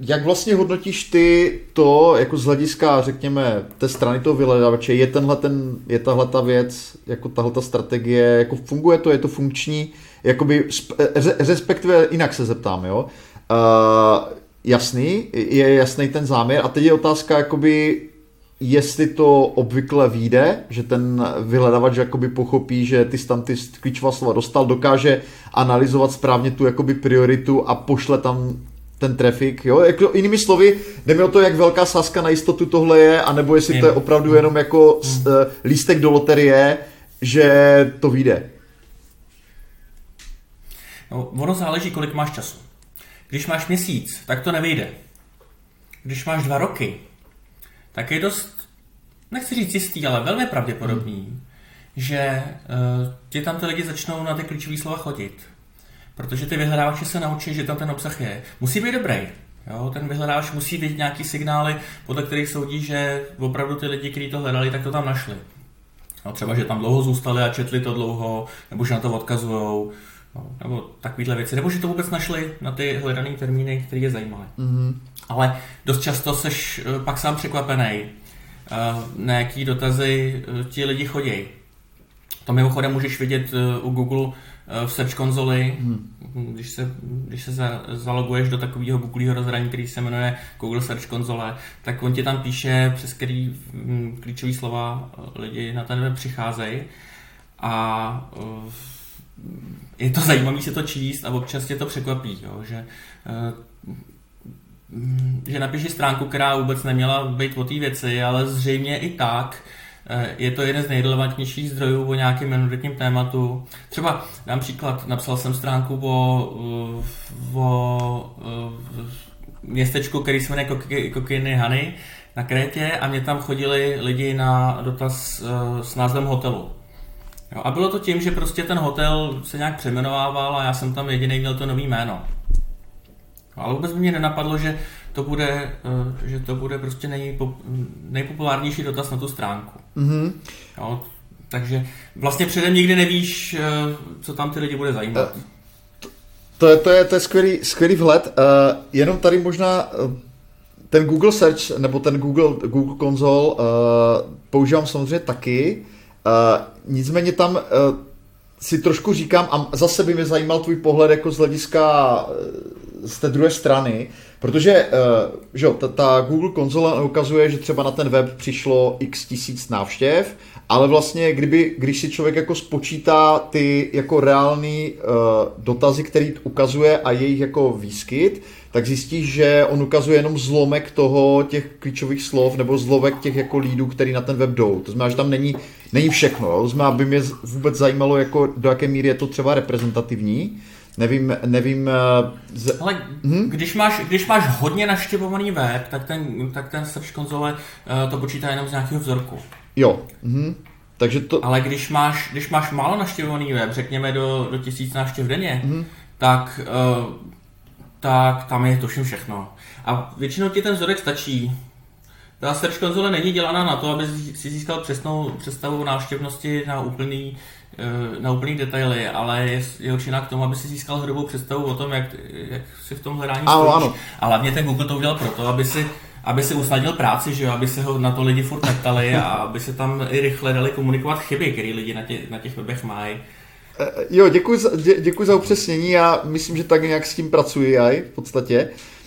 jak vlastně hodnotíš ty to, jako z hlediska, řekněme, té strany toho vyhledávače, je tenhle ten, je tahle ta věc, jako tahle ta strategie, jako funguje to, je to funkční, jakoby, respektive jinak se zeptám, jo, uh, jasný, je jasný ten záměr a teď je otázka, jakoby, jestli to obvykle vyjde, že ten vyhledavač jakoby pochopí, že ty tam ty klíčová slova dostal, dokáže analyzovat správně tu jakoby prioritu a pošle tam ten trafik, jo, jako, jinými slovy, jde mi o to, jak velká sázka na jistotu tohle je, anebo jestli to je opravdu jenom jako mm. uh, lístek do loterie, že to vyjde. No, ono záleží, kolik máš času. Když máš měsíc, tak to nevyjde. Když máš dva roky, tak je dost, nechci říct jistý, ale velmi pravděpodobný, hmm. že uh, ti tam ty lidi začnou na ty klíčové slova chodit. Protože ty vyhledávači se naučí, že tam ten obsah je. Musí být dobrý. Jo, ten vyhledávač musí vidět nějaký signály, podle kterých soudí, že opravdu ty lidi, kteří to hledali, tak to tam našli. No, třeba, že tam dlouho zůstali a četli to dlouho, nebo že na to odkazují, no, nebo takovéhle věci, nebo že to vůbec našli na ty hledané termíny, které je zajímaly. Mm-hmm. Ale dost často seš eh, pak sám překvapený, eh, na jaký dotazy eh, ti lidi chodí. To mimochodem můžeš vidět u Google v Search konzoli, hmm. když se, když se za, zaloguješ do takového Googleho rozhraní, který se jmenuje Google Search konzole, tak on ti tam píše, přes který hm, klíčové slova lidi na ten web přicházejí. A je to zajímavé se to číst a občas tě to překvapí, jo, že že napíši stránku, která vůbec neměla být o té věci, ale zřejmě i tak eh, je to jeden z nejrelevantnějších zdrojů o nějakém minoritním tématu. Třeba dám příklad, napsal jsem stránku o, eh, o eh, městečku, který se jmenuje Kokiny Hany na Krétě a mě tam chodili lidi na dotaz s názvem hotelu. Jo, a bylo to tím, že prostě ten hotel se nějak přeměnovával a já jsem tam jediný měl to nový jméno. Ale vůbec mě nenapadlo, že to bude, eh, že to bude prostě nejpop, nejpopulárnější dotaz na tu stránku. Mm-hmm. Jo, takže vlastně předem nikdy nevíš, eh, co tam ty lidi bude zajímat. Uh, to je, to je, to je skvělý, skvělý vhled. Uh, jenom tady možná ten Google Search nebo ten Google, Google Console uh, používám samozřejmě taky. Uh, nicméně tam uh, si trošku říkám, a zase by mě zajímal tvůj pohled jako z hlediska z té druhé strany, protože uh, že jo, ta, ta Google konzole ukazuje, že třeba na ten web přišlo x tisíc návštěv, ale vlastně, kdyby, když si člověk jako spočítá ty jako reální uh, dotazy, který ukazuje a jejich jako výskyt, tak zjistíš, že on ukazuje jenom zlomek toho těch klíčových slov nebo zlomek těch jako lídů, který na ten web jdou. To znamená, že tam není, není všechno. Jo? To znamená, aby mě vůbec zajímalo, jako do jaké míry je to třeba reprezentativní. Nevím, nevím... Eh, z... Ale hm? když, máš, když máš hodně naštěvovaný web, tak ten, tak ten Search konzole uh, to počítá jenom z nějakého vzorku. Jo. Mhm. Takže to... Ale když máš, když máš málo naštěvovaný web, řekněme do, do tisíc návštěv denně, mhm. tak, uh, tak tam je to všechno. A většinou ti ten vzorek stačí. Ta Search konzole není dělaná na to, aby si získal přesnou představu návštěvnosti na úplný Eh, na úplný detaily, ale je, je určená k tomu, aby si získal hrubou představu o tom, jak, jak si v tom hledání ano, stojíš. Ano. A hlavně ten Google to udělal proto, aby si aby si usnadnil práci, že jo, aby se ho na to lidi furt neptali a aby se tam i rychle dali komunikovat chyby, které lidi na, tě, na těch webech mají. Eh, jo, děkuji za, dě, děkuji za upřesnění, já myslím, že tak nějak s tím pracuji já v podstatě. Uh,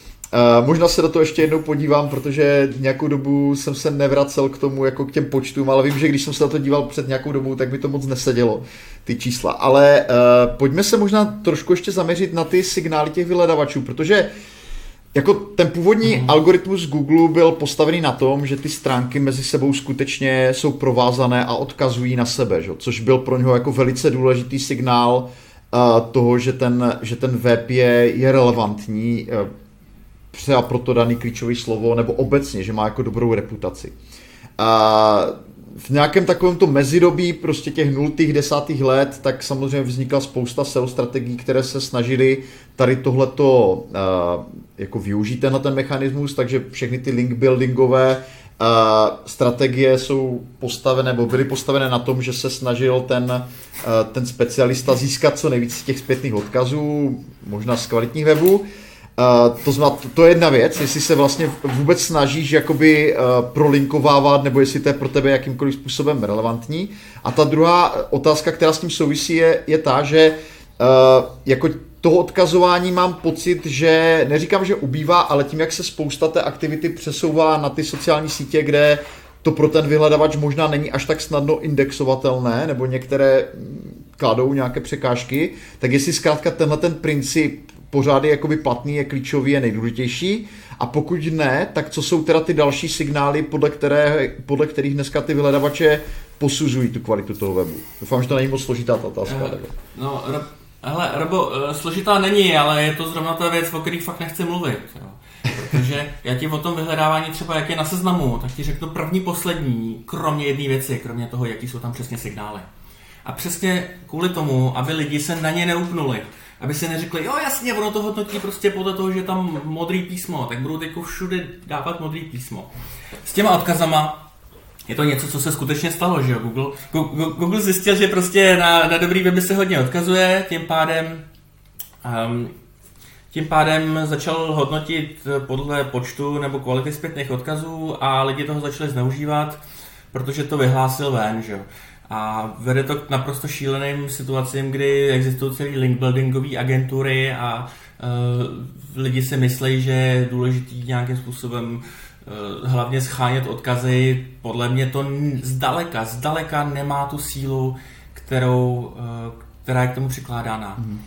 možná se do toho ještě jednou podívám, protože nějakou dobu jsem se nevracel k tomu, jako k těm počtům, ale vím, že když jsem se na to díval před nějakou dobou, tak mi to moc nesedělo, ty čísla. Ale uh, pojďme se možná trošku ještě zaměřit na ty signály těch vyhledavačů, protože jako ten původní mm. algoritmus Google byl postavený na tom, že ty stránky mezi sebou skutečně jsou provázané a odkazují na sebe, že? což byl pro něho jako velice důležitý signál uh, toho, že ten, že ten web je, je relevantní třeba proto daný klíčové slovo, nebo obecně, že má jako dobrou reputaci. A v nějakém takovém to mezidobí prostě těch nultých desátých let, tak samozřejmě vznikla spousta SEO strategií, které se snažily tady tohleto uh, jako využít tenhle ten mechanismus, takže všechny ty link buildingové uh, strategie jsou postavené, nebo byly postavené na tom, že se snažil ten, uh, ten specialista získat co nejvíc těch zpětných odkazů, možná z kvalitních webů, To, znamená, to, to je jedna věc, jestli se vlastně vůbec snažíš jakoby uh, prolinkovávat, nebo jestli to je pro tebe jakýmkoliv způsobem relevantní. A ta druhá otázka, která s tím souvisí, je, je ta, že uh, jako toho odkazování mám pocit, že neříkám, že ubývá, ale tím, jak se spousta té aktivity přesouvá na ty sociální sítě, kde to pro ten vyhledavač možná není až tak snadno indexovatelné, nebo některé kladou nějaké překážky, tak jestli zkrátka tenhle ten princip pořád je jakoby platný, je klíčový, je nejdůležitější. A pokud ne, tak co jsou teda ty další signály, podle, které, podle kterých dneska ty vyhledavače posuzují tu kvalitu toho webu? Doufám, že to není moc složitá ta otázka. Uh, no, hele, Robo, eh, složitá není, ale je to zrovna ta věc, o který fakt nechci mluvit. Jo. Protože já ti o tom vyhledávání třeba, jak je na seznamu, tak ti řeknu první, poslední, kromě jedné věci, kromě toho, jaký jsou tam přesně signály. A přesně kvůli tomu, aby lidi se na ně neupnuli aby si neřekli, jo jasně, ono to hodnotí prostě podle toho, že je tam modrý písmo, tak budou teď všude dávat modrý písmo. S těma odkazama je to něco, co se skutečně stalo, že jo? Google, Google zjistil, že prostě na, na dobrý weby se hodně odkazuje, tím pádem um, tím pádem začal hodnotit podle počtu nebo kvality zpětných odkazů a lidi toho začali zneužívat, protože to vyhlásil ven, že jo. A vede to k naprosto šíleným situacím, kdy existují celý link buildingové agentury a uh, lidi si myslí, že je důležitý nějakým způsobem uh, hlavně schánět odkazy. Podle mě to zdaleka, zdaleka nemá tu sílu, kterou, uh, která je k tomu přikládána. Mm. Uh,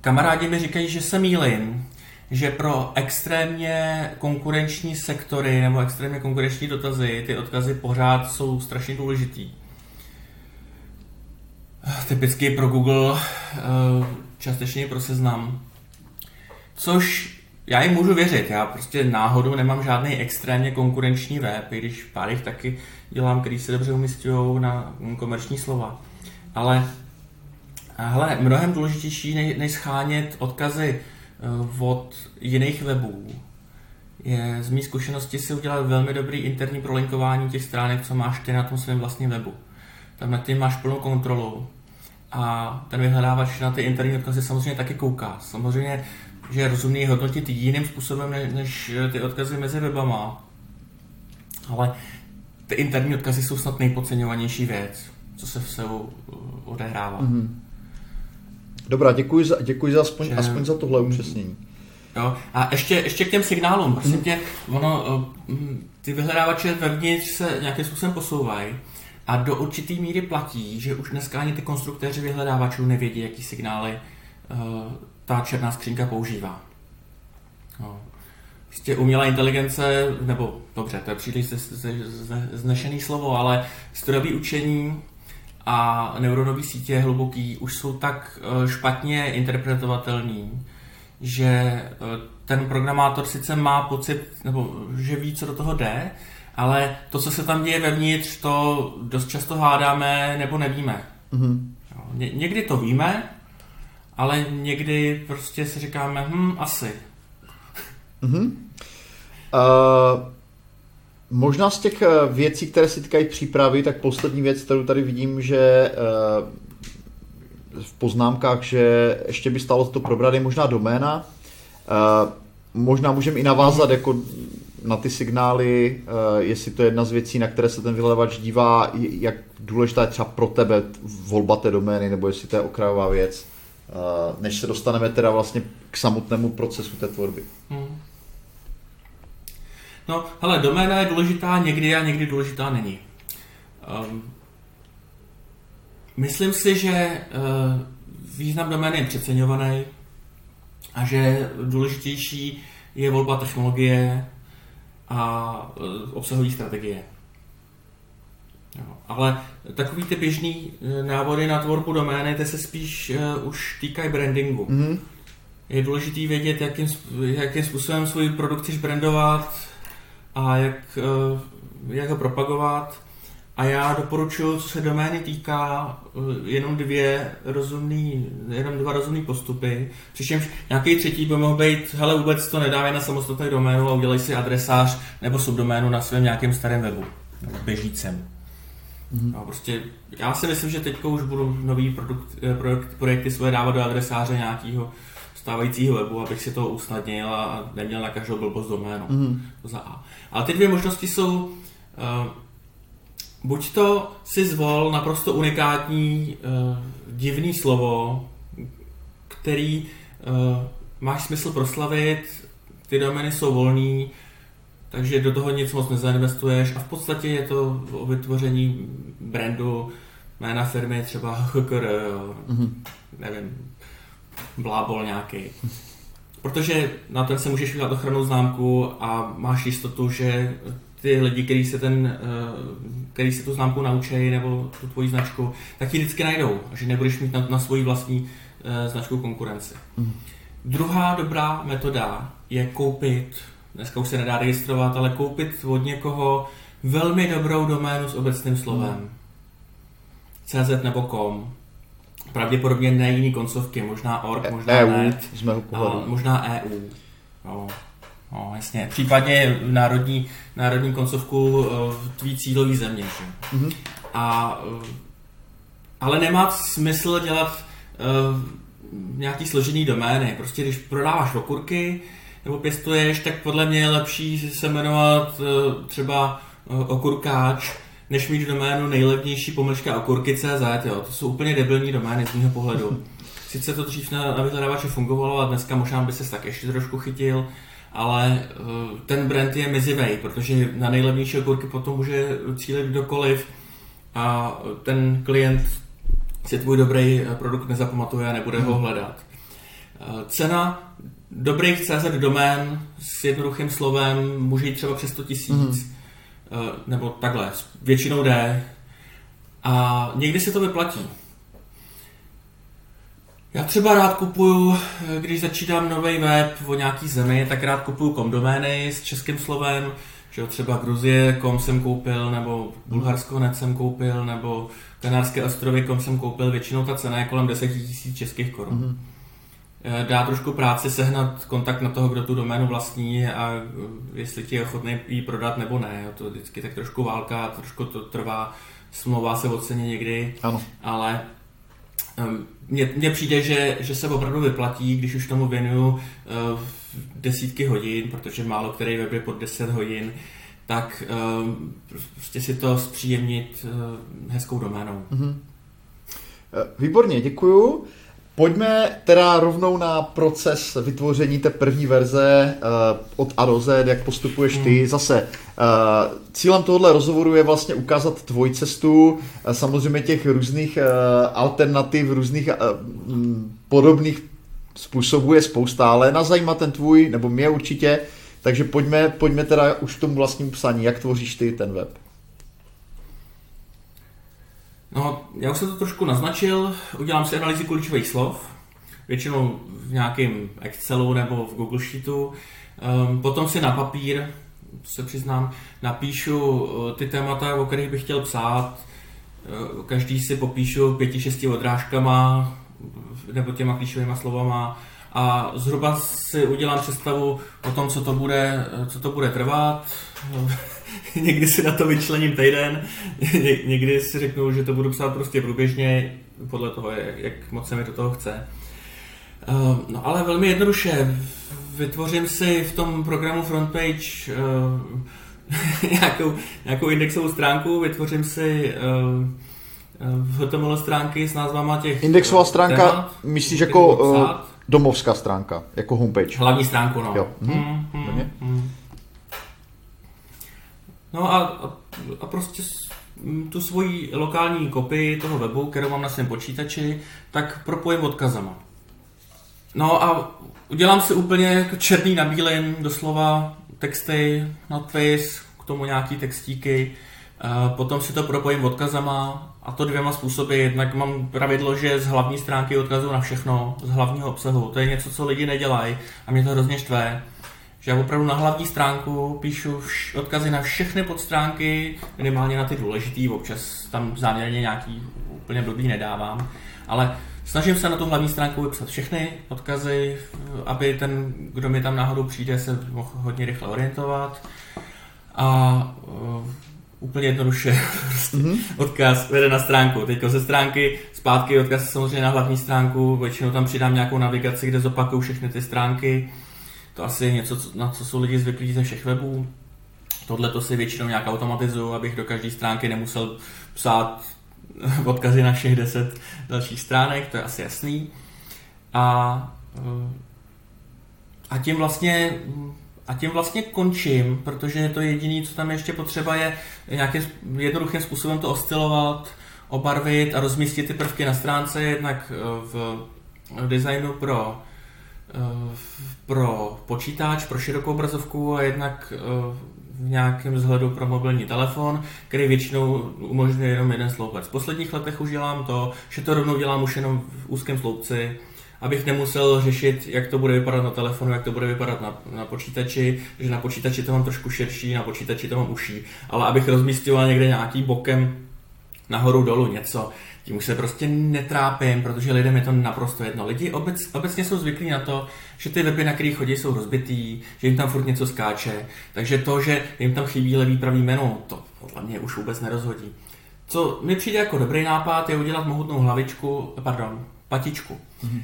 kamarádi mi říkají, že se mýlím, že pro extrémně konkurenční sektory nebo extrémně konkurenční dotazy ty odkazy pořád jsou strašně důležitý typicky pro Google, eh, částečně pro seznam. Což já jim můžu věřit, já prostě náhodou nemám žádný extrémně konkurenční web, i když pár jich taky dělám, který se dobře umistují na komerční slova. ale hele, mnohem důležitější, než schánět odkazy eh, od jiných webů, je z mý zkušenosti si udělat velmi dobrý interní prolinkování těch stránek, co máš ty na tom svém vlastním webu. Tam na ty máš plnou kontrolu a ten vyhledávač na ty interní odkazy samozřejmě taky kouká. Samozřejmě, že je rozumný hodnotit jiným způsobem než ty odkazy mezi webama. Ale ty interní odkazy jsou snad nejpodceňovanější věc, co se v SEO uh, odehrává. Mm-hmm. Dobrá, děkuji za, děkuji za aspoň, že... aspoň za tohle upřesnění. Jo, a ještě, ještě k těm signálům. Prosím mm. tě, ono, uh, ty vyhledávače vevnitř se nějakým způsobem posouvají a do určitý míry platí, že už dneska ani ty konstruktéři vyhledávačů nevědí, jaký signály uh, ta černá skřínka používá. No. Prostě umělá inteligence, nebo dobře, to je příliš znešený slovo, ale strojové učení a neuronové sítě hluboký už jsou tak eh, špatně interpretovatelný, že eh, ten programátor sice má pocit, nebo že ví, co do toho jde, ale to, co se tam děje vevnitř, to dost často hádáme nebo nevíme. Mm-hmm. Ně- někdy to víme, ale někdy prostě si říkáme, hm, asi. Mm-hmm. Uh, možná z těch eh, věcí, které se týkají přípravy, tak poslední věc, kterou tady vidím, že uh, v poznámkách, že ještě by stalo to probrat, je možná doména. Uh, možná můžeme i navázat jako na ty signály, uh, jestli to je jedna z věcí, na které se ten vyhledávač dívá, jak důležitá je třeba pro tebe volba té domény, nebo jestli to je okrajová věc, uh, než se dostaneme teda vlastně k samotnému procesu té tvorby. Hmm. No, hele, doména je důležitá někdy a někdy důležitá není. Um, myslím si, že uh, význam domény je přeceňovaný a že důležitější je volba technologie a uh, obsahové strategie. Jo, ale takový ty běžný uh, návody na tvorbu domény, ty se spíš uh, už týkají brandingu. Mm-hmm. Je důležité vědět, jakým, jakým způsobem svůj produkt chceš brandovat, a jak, eh, jak ho propagovat. A já doporučuji, co se domény týká, eh, jenom dvě rozumný, jenom dva rozumné postupy. Přičemž nějaký třetí by mohl být, hele, vůbec to nedávej na samostatnou doménu a udělej si adresář nebo subdoménu na svém nějakém starém webu, nebo běžícem. Mm-hmm. No, prostě, já si myslím, že teď už budu nový produkt, eh, projekt, projekty svoje dávat do adresáře nějakého stávajícího webu, abych si to usnadnil a neměl na každou blbost doménu. Mm. To za A. Ale ty dvě možnosti jsou, uh, buď to si zvol naprosto unikátní uh, divný slovo, který uh, máš smysl proslavit, ty domény jsou volný, takže do toho nic moc nezainvestuješ a v podstatě je to o vytvoření brandu jména firmy třeba HKR, mm-hmm. nevím, blábol nějaký. Protože na ten se můžeš udělat ochrannou známku a máš jistotu, že ty lidi, kteří se, ten, eh, který se tu známku naučí nebo tu tvoji značku, tak ji vždycky najdou, že nebudeš mít na, na svoji vlastní uh, značku konkurenci. Mm. Druhá dobrá metoda je koupit, dneska už se nedá registrovat, ale koupit od někoho velmi dobrou doménu s obecným slovem. Mm. CZ nebo com pravděpodobně ne jiný koncovky, možná org, e- možná EU, net, z mého pohledu. možná EU. No, no, jasně. Případně národní, národní koncovku v eh, tvý cílový země. Že? Mm-hmm. A, eh, ale nemá smysl dělat uh, nějaký složený domény. Prostě když prodáváš okurky nebo pěstuješ, tak podle mě je lepší se jmenovat uh, třeba uh, okurkáč, než mít doménu nejlevnější pomlčka okurky.cz, jo. To jsou úplně debilní domény z mého pohledu. Sice to dřív na, na vyhledávači fungovalo a dneska možná by se tak ještě trošku chytil, ale uh, ten brand je mizivej, protože na nejlevnější okurky potom může cílit kdokoliv a ten klient si tvůj dobrý produkt nezapamatuje a nebude ho hledat. Uh, cena dobrých CZ domén s jednoduchým slovem může jít třeba přes 100 tisíc. Mm Eh, nebo takhle, většinou jde a někdy se to vyplatí. Já třeba rád kupuju, když začínám nový web o nějaký zemi, tak rád kupuju komdomény s českým slovem, Že třeba Gruzie kom jsem koupil, nebo Bulharsko net jsem koupil, nebo Kanárské ostrovy kom jsem koupil, většinou ta cena je kolem 10 000 českých korun. Mm-hmm. Dá trošku práci sehnat kontakt na toho, kdo tu doménu vlastní a eh, jestli ti je ochotný ji prodat nebo ne. To vždycky tak trošku válka, trošku to trvá, smlouvá se ocení někdy, ano. ale mně, mně přijde, že, že se opravdu vyplatí, když už tomu věnuju uh, desítky hodin, protože málo který web je pod 10 hodin, tak uh, prostě si to zpříjemnit uh, hezkou doménou. Mm-hmm. Výborně, děkuju. Pojďme teda rovnou na proces vytvoření té první verze uh, od A do Z, jak postupuješ ty. Hmm. Zase uh, cílem tohohle rozhovoru je vlastně ukázat tvoji cestu, uh, samozřejmě těch různých uh, alternativ, různých uh, podobných způsobů je spousta, ale na zajímá ten tvůj, nebo mě určitě, takže pojďme, pojďme teda už k tomu vlastnímu psaní, jak tvoříš ty ten web. No, já už jsem to trošku naznačil, udělám si analýzy klíčových slov, většinou v nějakém Excelu nebo v Google Sheetu, um, potom si na papír, se přiznám, napíšu uh, ty témata, o kterých bych chtěl psát, uh, každý si popíšu pěti, šesti odrážkama nebo těma klíčovými slovama a zhruba si udělám představu o tom, co to bude, co to bude trvat. někdy si na to vyčlením týden, Ně, někdy si řeknu, že to budu psát prostě průběžně, podle toho, jak, jak moc se mi do toho chce. Uh, no ale velmi jednoduše, vytvořím si v tom programu Frontpage uh, nějakou, nějakou indexovou stránku, vytvořím si uh, v HTML stránky s názvama těch Indexová stránka, témat, myslíš jako uh, domovská stránka, jako homepage? Hlavní stránku, no. Jo. Hmm, hmm, hmm. No a, a, prostě tu svoji lokální kopii toho webu, kterou mám na svém počítači, tak propojím odkazama. No a udělám si úplně jako černý na bílém, doslova texty, nadpis, k tomu nějaký textíky, potom si to propojím odkazama a to dvěma způsoby. Jednak mám pravidlo, že z hlavní stránky odkazu na všechno, z hlavního obsahu. To je něco, co lidi nedělají a mě to hrozně štve že já opravdu na hlavní stránku píšu vš- odkazy na všechny podstránky, minimálně na ty důležitý, občas tam záměrně nějaký úplně blbý nedávám, ale snažím se na tu hlavní stránku vypsat všechny odkazy, aby ten, kdo mi tam náhodou přijde, se mohl hodně rychle orientovat a uh, úplně jednoduše mm-hmm. odkaz vede na stránku. Teď ze stránky zpátky odkaz samozřejmě na hlavní stránku, většinou tam přidám nějakou navigaci, kde zopakuju všechny ty stránky to asi je něco, na co jsou lidi zvyklí ze všech webů. Tohle to si většinou nějak automatizuju, abych do každé stránky nemusel psát odkazy na všech deset dalších stránek, to je asi jasný. A, eh, a tím vlastně a tím vlastně končím, protože to jediné, co tam ještě potřeba je nějakým jednoduchým způsobem to oscilovat, obarvit a rozmístit ty prvky na stránce, jednak eh, v designu pro pro počítač, pro širokou obrazovku a jednak eh, v nějakém vzhledu pro mobilní telefon, který většinou umožňuje jenom jeden sloupec. V posledních letech už dělám to, že to rovnou dělám už jenom v úzkém sloupci, abych nemusel řešit, jak to bude vypadat na telefonu, jak to bude vypadat na, na počítači, že na počítači to mám trošku širší, na počítači to mám uší, ale abych rozmístěval někde nějaký bokem nahoru dolů něco, tím už se prostě netrápím, protože lidem je to naprosto jedno. Lidi obec, obecně jsou zvyklí na to, že ty weby, na kterých chodí, jsou rozbitý, že jim tam furt něco skáče, takže to, že jim tam chybí levý pravý menu, to podle mě už vůbec nerozhodí. Co mi přijde jako dobrý nápad, je udělat mohutnou hlavičku, pardon, patičku. Mm-hmm.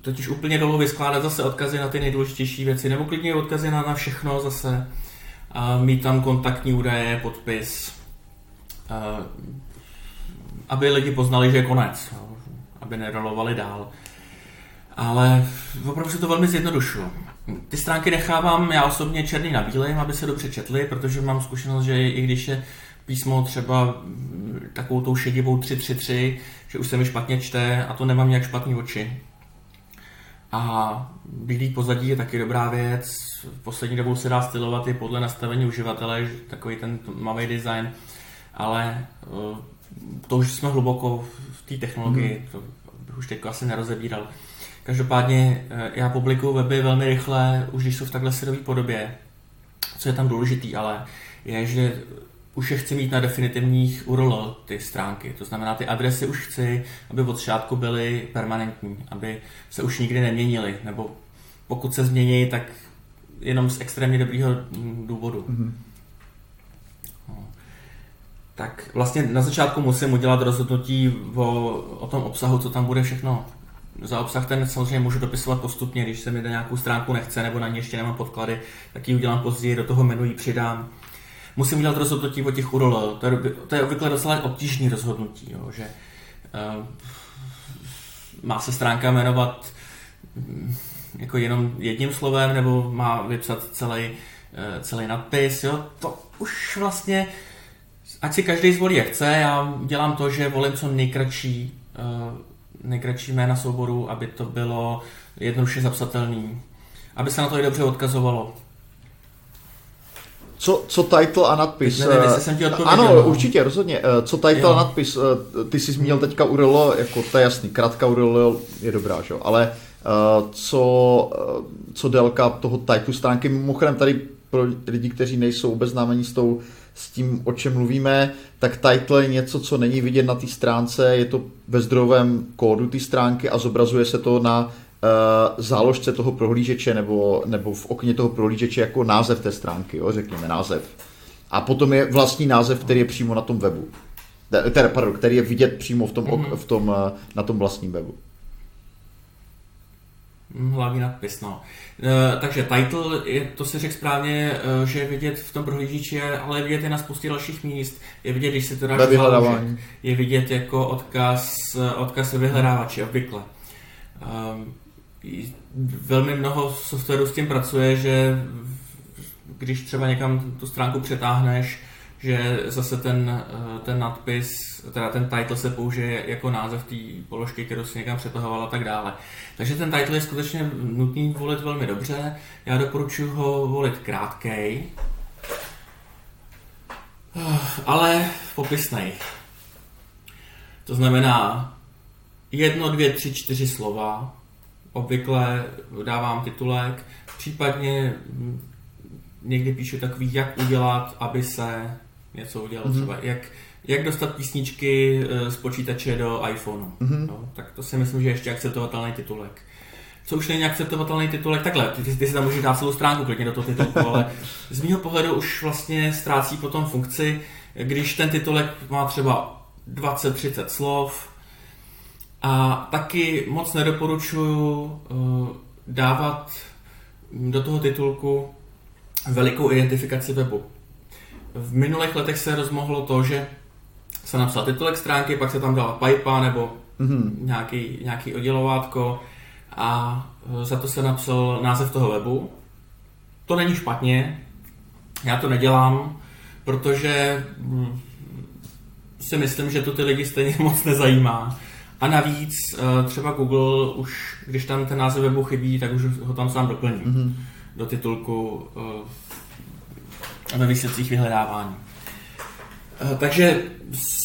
Totiž úplně dolů vyskládat zase odkazy na ty nejdůležitější věci, nebo klidně odkazy na, na všechno zase. Mít tam kontaktní údaje, podpis, aby lidi poznali, že je konec, aby nerolovali dál. Ale opravdu se to velmi zjednodušuju. Ty stránky nechávám já osobně černý na bílém, aby se dobře četly, protože mám zkušenost, že i když je písmo třeba takovou tou šedivou 333, že už se mi špatně čte a to nemám nějak špatný oči. A bílý pozadí je taky dobrá věc. V poslední dobou se dá stylovat i podle nastavení uživatele, takový ten tmavý design, ale eh, to už jsme hluboko v té technologii, hmm. to bych už teď asi nerozebíral. Každopádně eh, já publikuju weby velmi rychle, už když jsou v takhle syrové podobě, co je tam důležitý, ale je, že už je chci mít na definitivních URL ty stránky. To znamená, ty adresy už chci, aby od začátku byly permanentní, aby se už nikdy neměnily, nebo pokud se změní, tak jenom z extrémně dobrýho důvodu. Mm-hmm. Tak vlastně na začátku musím udělat rozhodnutí o, o tom obsahu, co tam bude všechno. Za obsah ten samozřejmě můžu dopisovat postupně, když se mi na nějakou stránku nechce nebo na ní ještě nemám podklady, tak ji udělám později, do toho menu ji přidám. Musím udělat rozhodnutí o těch URL, to je, to je obvykle docela obtížný rozhodnutí, jo, že uh, má se stránka jmenovat um, jako jenom jedním slovem, nebo má vypsat celý, uh, celý nadpis, jo, to už vlastně, ať si každý zvolí jak chce, já dělám to, že volím co nejkratší uh, nejkratší jména souboru, aby to bylo jednoduše zapsatelný. Aby se na to i dobře odkazovalo. Co, co title a nadpis? Nevím, jestli jsem ti Ano, no. určitě, rozhodně. Eh, co title jo. a nadpis? Eh, ty jsi zmínil teďka URL, jako to je jasný, krátká URL je dobrá, že? ale co, co délka toho title stránky, mimochodem tady pro lidi, kteří nejsou obeznámení s tou s tím, o čem mluvíme, tak title je něco, co není vidět na té stránce, je to ve zdrojovém kódu té stránky a zobrazuje se to na uh, záložce toho prohlížeče nebo, nebo v okně toho prohlížeče jako název té stránky, jo, řekněme název. A potom je vlastní název, který je přímo na tom webu. Teda, pardon, který je vidět přímo v tom, mm-hmm. v tom, eh, na tom vlastním webu. Hlavní nadpis, no. E, takže title, je, to si řekl správně, e, že je vidět v tom prohlížeči, ale je vidět i na spoustě dalších míst. Je vidět, když se to dáš vyhledávání. Je vidět jako odkaz, odkaz vyhledávači, obvykle. E, velmi mnoho softwaru s tím pracuje, že když třeba někam tu stránku přetáhneš, že zase ten, eh, ten nadpis, teda ten title se použije jako název té položky, kterou si někam přetahoval a tak dále. Takže ten title je skutečně nutný volit velmi dobře. Já doporučuji ho volit krátký, eh, ale popisnej. To znamená jedno, dvě, tři, čtyři slova. Obvykle dávám titulek, případně někdy píšu takový, jak udělat, aby se něco udělal mm-hmm. třeba, jak, jak dostat písničky eh, z počítače do iPhoneu. Mm-hmm. No, tak to si myslím, že je ještě akceptovatelný titulek. Co už není akceptovatelný titulek, takhle, ty, ty si tam můžeš dát celou stránku klidně do toho titulku, ale z mého pohledu už vlastně ztrácí potom funkci, když ten titulek má třeba 20-30 slov a taky moc nedoporučuju uh, dávat do toho titulku velikou identifikaci webu v minulých letech se rozmohlo to, že se napsal titulek stránky, pak se tam dala pipa nebo mm-hmm. nějaký, nějaký oddělovátko a e, za to se napsal název toho webu. To není špatně, já to nedělám, protože mm, si myslím, že to ty lidi stejně moc nezajímá. A navíc e, třeba Google už, když tam ten název webu chybí, tak už ho tam sám doplní mm-hmm. do titulku e, ve výsledcích vyhledávání. Eh, takže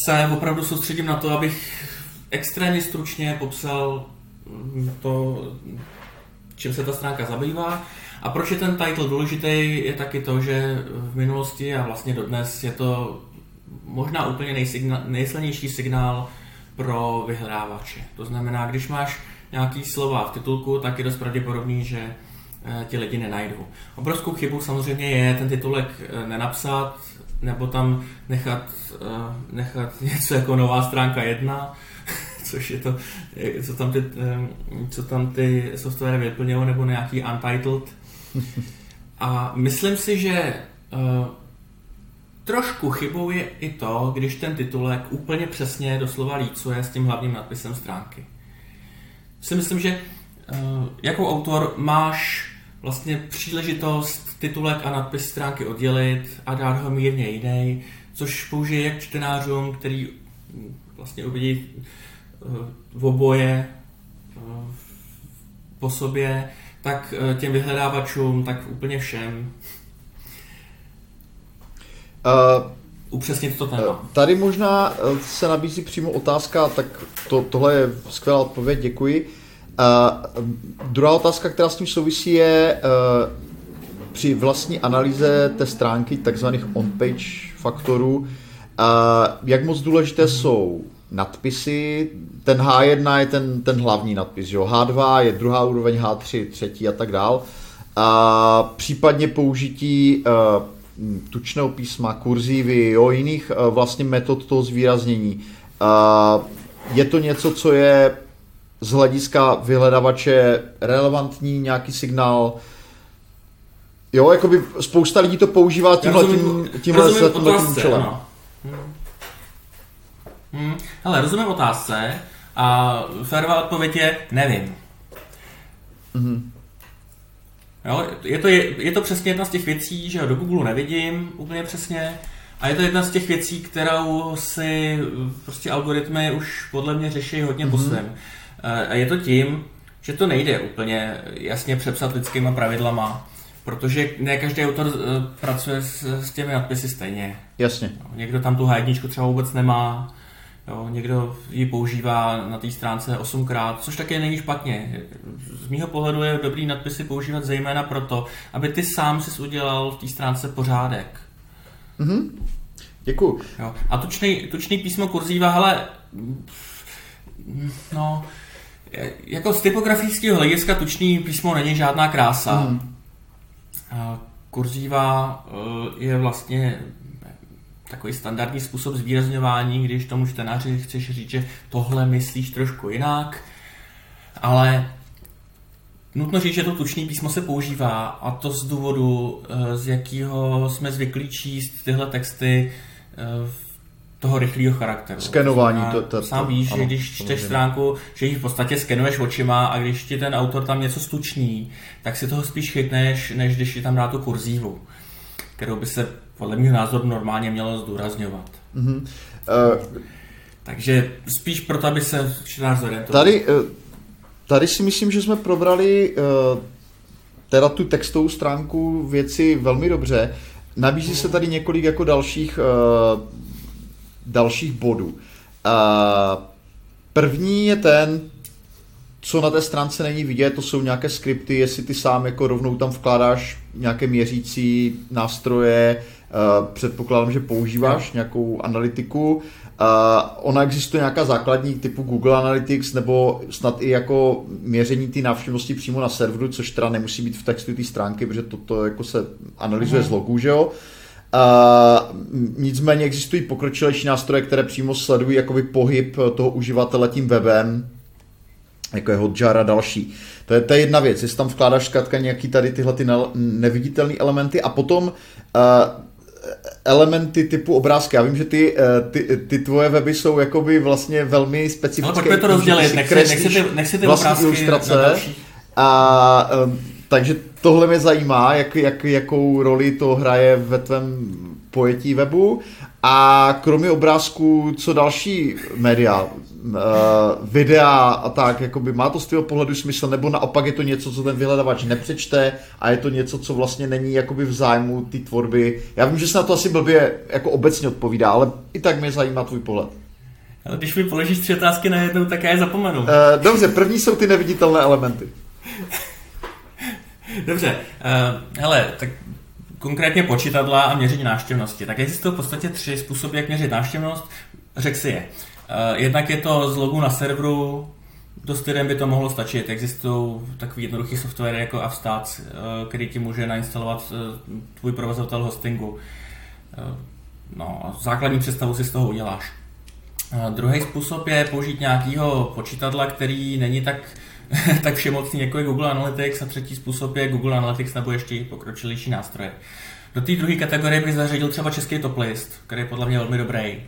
se opravdu soustředím na to, abych extrémně stručně popsal mm, to, čím se ta stránka zabývá. A proč je ten title důležitý, je taky to, že v minulosti a vlastně dodnes je to možná úplně nejsignál, nejsilnější signál pro vyhledávače. To znamená, když máš nějaký slova v titulku, tak je dost pravděpodobný, že ti lidi nenajdou. Obrovskou chybu samozřejmě je ten titulek eh, nenapsat, nebo tam nechat, eh, nechat něco jako nová stránka jedna, což je to, co tam ty, co tam ty software vyplňují, nebo nějaký untitled. A myslím si, že trošku chybou je i to, když ten titulek úplně přesně doslova lícuje s tím hlavním nadpisem stránky. Si myslím, že jako autor máš vlastně příležitost titulek a nadpis stránky oddělit a dát ho mírně jiný, což použije jak čtenářům, který vlastně uvidí v oboje uh, po sobě, tak těm vyhledávačům, tak úplně všem. Uh, Upřesnit to téma. Tady možná se nabízí přímo otázka, tak to, tohle je skvělá odpověď, děkuji. Uh, druhá otázka, která s tím souvisí, je, uh, při vlastní analýze té stránky takzvaných on-page faktorů, jak moc důležité jsou nadpisy, ten H1 je ten, ten hlavní nadpis, jo? H2 je druhá úroveň, H3 třetí a tak dál. A případně použití uh, tučného písma, kurzívy, jo, jiných uh, vlastně metod toho zvýraznění. Uh, je to něco, co je z hlediska vyhledavače relevantní, nějaký signál, Jo, jakoby spousta lidí to používá tímhle, tím, tímhle, tímhle, tímhle tím účelem. Hmm. Hmm. Hele, rozumím otázce a férová odpověď je nevím. Mm-hmm. Jo, je, to, je, je to přesně jedna z těch věcí, že do Google nevidím úplně přesně a je to jedna z těch věcí, kterou si prostě algoritmy už podle mě řeší hodně mm-hmm. po svém. A je to tím, že to nejde úplně jasně přepsat lidskýma pravidlama, protože ne každý autor uh, pracuje s, s těmi nadpisy stejně. Jasně. Někdo tam tu h třeba vůbec nemá, Jo, někdo ji používá na té stránce osmkrát, což také není špatně. Z mýho pohledu je dobrý nadpisy používat zejména proto, aby ty sám si udělal v té stránce pořádek. Mhm. Děkuju. Jo. A tučný, tučný písmo kurzíva, hele, no, jako z typografického hlediska tučný písmo není žádná krása. Mm. Kurzíva eh, je vlastně takový standardní způsob zvýrazňování, když tomu čtenáři chceš říct, že tohle myslíš trošku jinak, ale nutno říct, že to tučné písmo se používá a to z důvodu, eh, z jakého jsme zvyklí číst tyhle texty eh, toho rychlého charakteru. Skenování. To, to, to, sám víš, ano, že když čteš stránku, že ji v podstatě skenuješ očima a když ti ten autor tam něco stuční, tak si toho spíš chytneš, než když ti tam dá tu kurzívu, kterou by se podle mého názoru normálně mělo zdůrazňovat. Mm-hmm. Uh, Takže spíš proto, aby se čtenář zorientoval. Tady, uh, tady si myslím, že jsme probrali uh, teda tu textovou stránku věci velmi dobře. Nabízí se tady několik jako dalších, uh, dalších bodů. Uh, první je ten, co na té stránce není vidět, to jsou nějaké skripty, jestli ty sám jako rovnou tam vkládáš nějaké měřící nástroje, Uh, předpokládám, že používáš no. nějakou analytiku. Uh, ona existuje nějaká základní typu Google Analytics nebo snad i jako měření ty návštěvnosti přímo na serveru, což teda nemusí být v textu té stránky, protože toto to jako se analyzuje uh-huh. z logů, že jo. Uh, nicméně existují pokročilejší nástroje, které přímo sledují jakoby pohyb toho uživatele tím webem, jako je Hotjar a další. To je, to je jedna věc, jestli tam vkládáš zkrátka nějaký tady tyhle ty neviditelné elementy a potom uh, elementy typu obrázky. Já vím, že ty, eh, ty, ty tvoje weby jsou jakoby vlastně velmi specifické. No pojďme to rozdělit, nech, nech, si ty, nech si ty obrázky ilustrace. A, um, takže tohle mě zajímá, jak, jak, jakou roli to hraje ve tvém pojetí webu. A kromě obrázků, co další média, uh, videa a tak, jakoby má to z tvého pohledu smysl, nebo naopak je to něco, co ten vyhledavač nepřečte a je to něco, co vlastně není jakoby v zájmu té tvorby. Já vím, že se na to asi blbě jako obecně odpovídá, ale i tak mě zajímá tvůj pohled. Ale když mi položíš tři otázky na jednou, tak já je zapomenu. Uh, dobře, první jsou ty neviditelné elementy. dobře, uh, hele, tak konkrétně počítadla a měření návštěvnosti. Tak existují v podstatě tři způsoby, jak měřit návštěvnost. Řek si je. Eh, jednak je to z logu na serveru, dost lidem by to mohlo stačit. Existují takový jednoduchý software jako Avstats, eh, který ti může nainstalovat eh, tvůj provozovatel hostingu. No, základní představu si z toho uděláš. Druhý způsob je použít nějakého počítadla, který není tak, tak všemocný jako je Google Analytics a třetí způsob je Google Analytics nebo ještě pokročilejší nástroje. Do té druhé kategorie bych zařadil třeba český top list, který je podle mě velmi dobrý.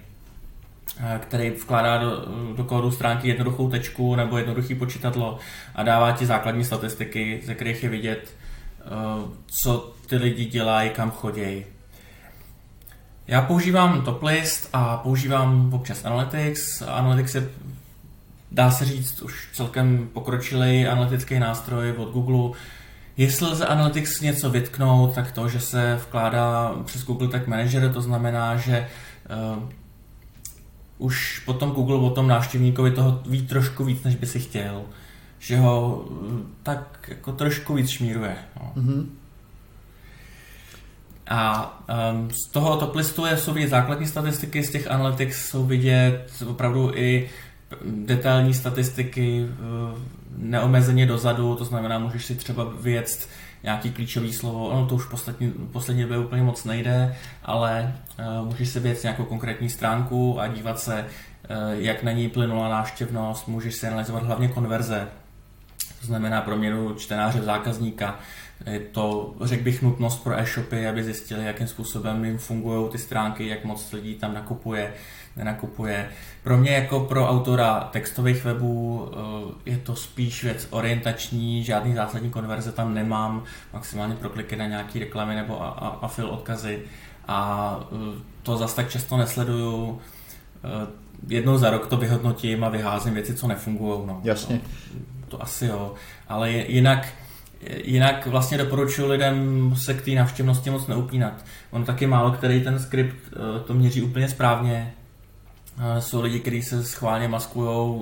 Eh, který vkládá do, do kódu stránky jednoduchou tečku nebo jednoduchý počítadlo a dává ti základní statistiky, ze kterých je vidět, eh, co ty lidi dělají, kam chodí. Já používám Toplist a používám občas Analytics. Analytics je, dá se říct, už celkem pokročilý analytický nástroj od Google. Jestli lze Analytics něco vytknout, tak to, že se vkládá přes Google Tag Manager, to znamená, že eh, už potom Google o tom návštěvníkovi toho ví trošku víc, než by si chtěl. Že ho mm, tak jako trošku víc šmíruje. No. Mm-hmm. A um, z toho top listu jsou vidět základní statistiky, z těch analytics jsou vidět opravdu i detailní statistiky neomezeně dozadu, to znamená, můžeš si třeba vyjet nějaký klíčový slovo, ono to už poslední, poslední době úplně moc nejde, ale uh, můžeš si vyjet nějakou konkrétní stránku a dívat se, uh, jak na ní plynula návštěvnost, můžeš si analyzovat hlavně konverze, to znamená proměnu čtenáře zákazníka, je to, řekl bych, nutnost pro e-shopy, aby zjistili, jakým způsobem jim fungují ty stránky, jak moc lidí tam nakupuje, nenakupuje. Pro mě jako pro autora textových webů eh, je to spíš věc orientační, žádný zásadní konverze tam nemám, maximálně pro kliky na nějaké reklamy nebo afil odkazy a eh, to zase tak často nesleduju. Eh, jednou za rok to vyhodnotím a vyházím věci, co nefungují. No. Jasně. To, to asi jo, ale jinak Jinak vlastně doporučuji lidem se k té návštěvnosti moc neupínat. On taky málo který ten skript to měří úplně správně, jsou lidi, kteří se schválně maskují,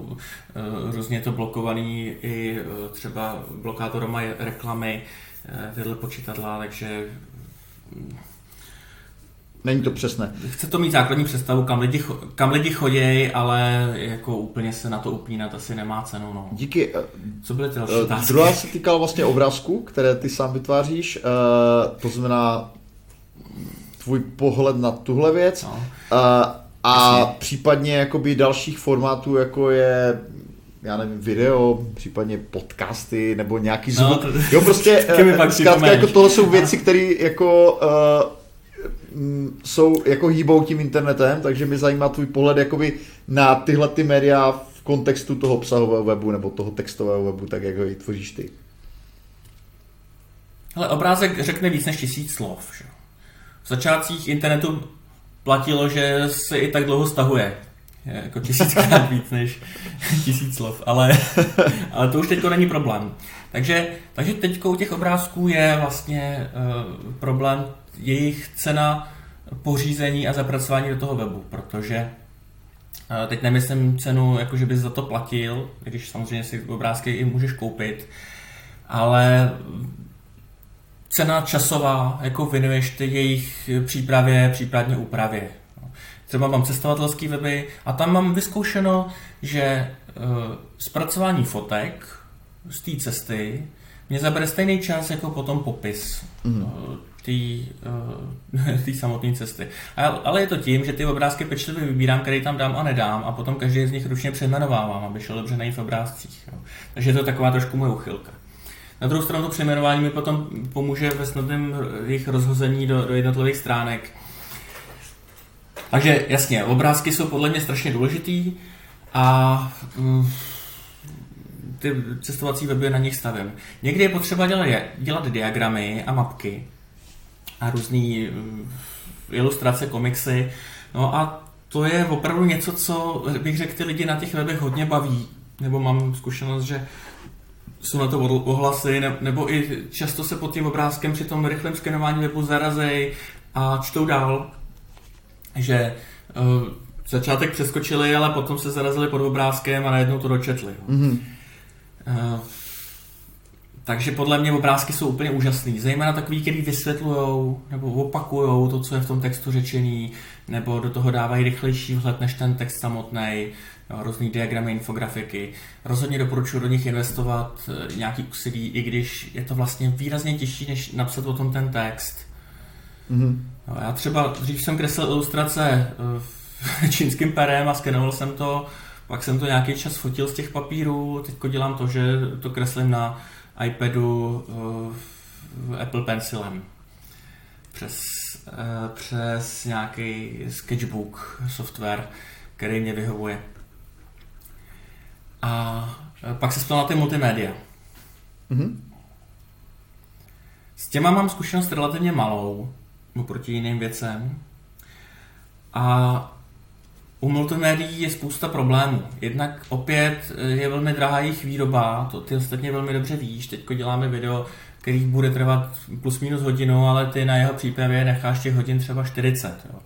e, různě to blokovaný i e, třeba blokátor mají reklamy vedle počítadla, takže Není to přesné. Chce to mít základní představu, kam lidi, kam lidi chodějí, ale jako úplně se na to upínat asi nemá cenu. No. Díky. Co byly ty další otázky? Druhá se týkala vlastně obrázku, které ty sám vytváříš. To znamená tvůj pohled na tuhle věc. No. A Jasně. případně jakoby dalších formátů, jako je já nevím, video, případně podcasty, nebo nějaký no, zvuk. No, to, jo, prostě, uh, zkrátka, jako tohle jsou věci, které jako uh, jsou, jako hýbou tím internetem, takže mě zajímá tvůj pohled jakoby na tyhle ty média v kontextu toho obsahového webu nebo toho textového webu, tak jak ho tvoříš ty. Ale obrázek řekne víc než tisíc slov. Že? V začátcích internetu platilo, že se i tak dlouho stahuje. Je jako tisíckrát víc než tisíc slov, ale, ale to už teď není problém. Takže, takže teď u těch obrázků je vlastně uh, problém jejich cena pořízení a zapracování do toho webu, protože uh, teď nemyslím cenu, jako že bys za to platil, když samozřejmě si obrázky i můžeš koupit, ale cena časová, jako věnuješ ty jejich přípravě, případně úpravě. Třeba mám cestovatelský weby a tam mám vyzkoušeno, že uh, zpracování fotek z té cesty mě zabere stejný čas jako potom popis mm. té samotné cesty. Ale je to tím, že ty obrázky pečlivě vybírám, který tam dám a nedám a potom každý z nich ručně přejmenovávám, aby šel dobře najít v obrázcích. Takže je to taková trošku moje uchylka. Na druhou stranu to přejmenování mi potom pomůže ve snadném jejich rozhození do, do jednotlivých stránek. Takže jasně, obrázky jsou podle mě strašně důležitý a mm, ty cestovací weby na nich stavím. Někdy je potřeba dělat, dělat diagramy a mapky a různé mm, ilustrace, komiksy. No a to je opravdu něco, co bych řekl, ty lidi na těch webech hodně baví. Nebo mám zkušenost, že jsou na to ohlasy, nebo i často se pod tím obrázkem při tom rychlém skenování webu zarazej a čtou dál, že uh, začátek přeskočili, ale potom se zarazili pod obrázkem a najednou to dočetli. Mm-hmm. Uh, takže podle mě obrázky jsou úplně úžasný. Zejména takový, který vysvětlují nebo opakují to, co je v tom textu řečený, nebo do toho dávají rychlejší vhled než ten text samotný různý diagramy, infografiky. Rozhodně doporučuji do nich investovat eh, nějaký úsilí, i když je to vlastně výrazně těžší, než napsat o tom ten text. Mm-hmm. Já třeba dřív jsem kreslil ilustrace eh, čínským perem a skenoval jsem to, pak jsem to nějaký čas fotil z těch papírů, teď dělám to, že to kreslím na iPadu uh, Apple Pencilem přes, přes nějaký sketchbook software, který mě vyhovuje. A pak se na ty multimédia. Mm-hmm. S těma mám zkušenost relativně malou, oproti jiným věcem. A u multimédií je spousta problémů. Jednak opět je velmi drahá jejich výroba, to ty ostatně velmi dobře víš. Teď děláme video, který bude trvat plus minus hodinu, ale ty na jeho přípravě necháš těch hodin třeba 40. Jo.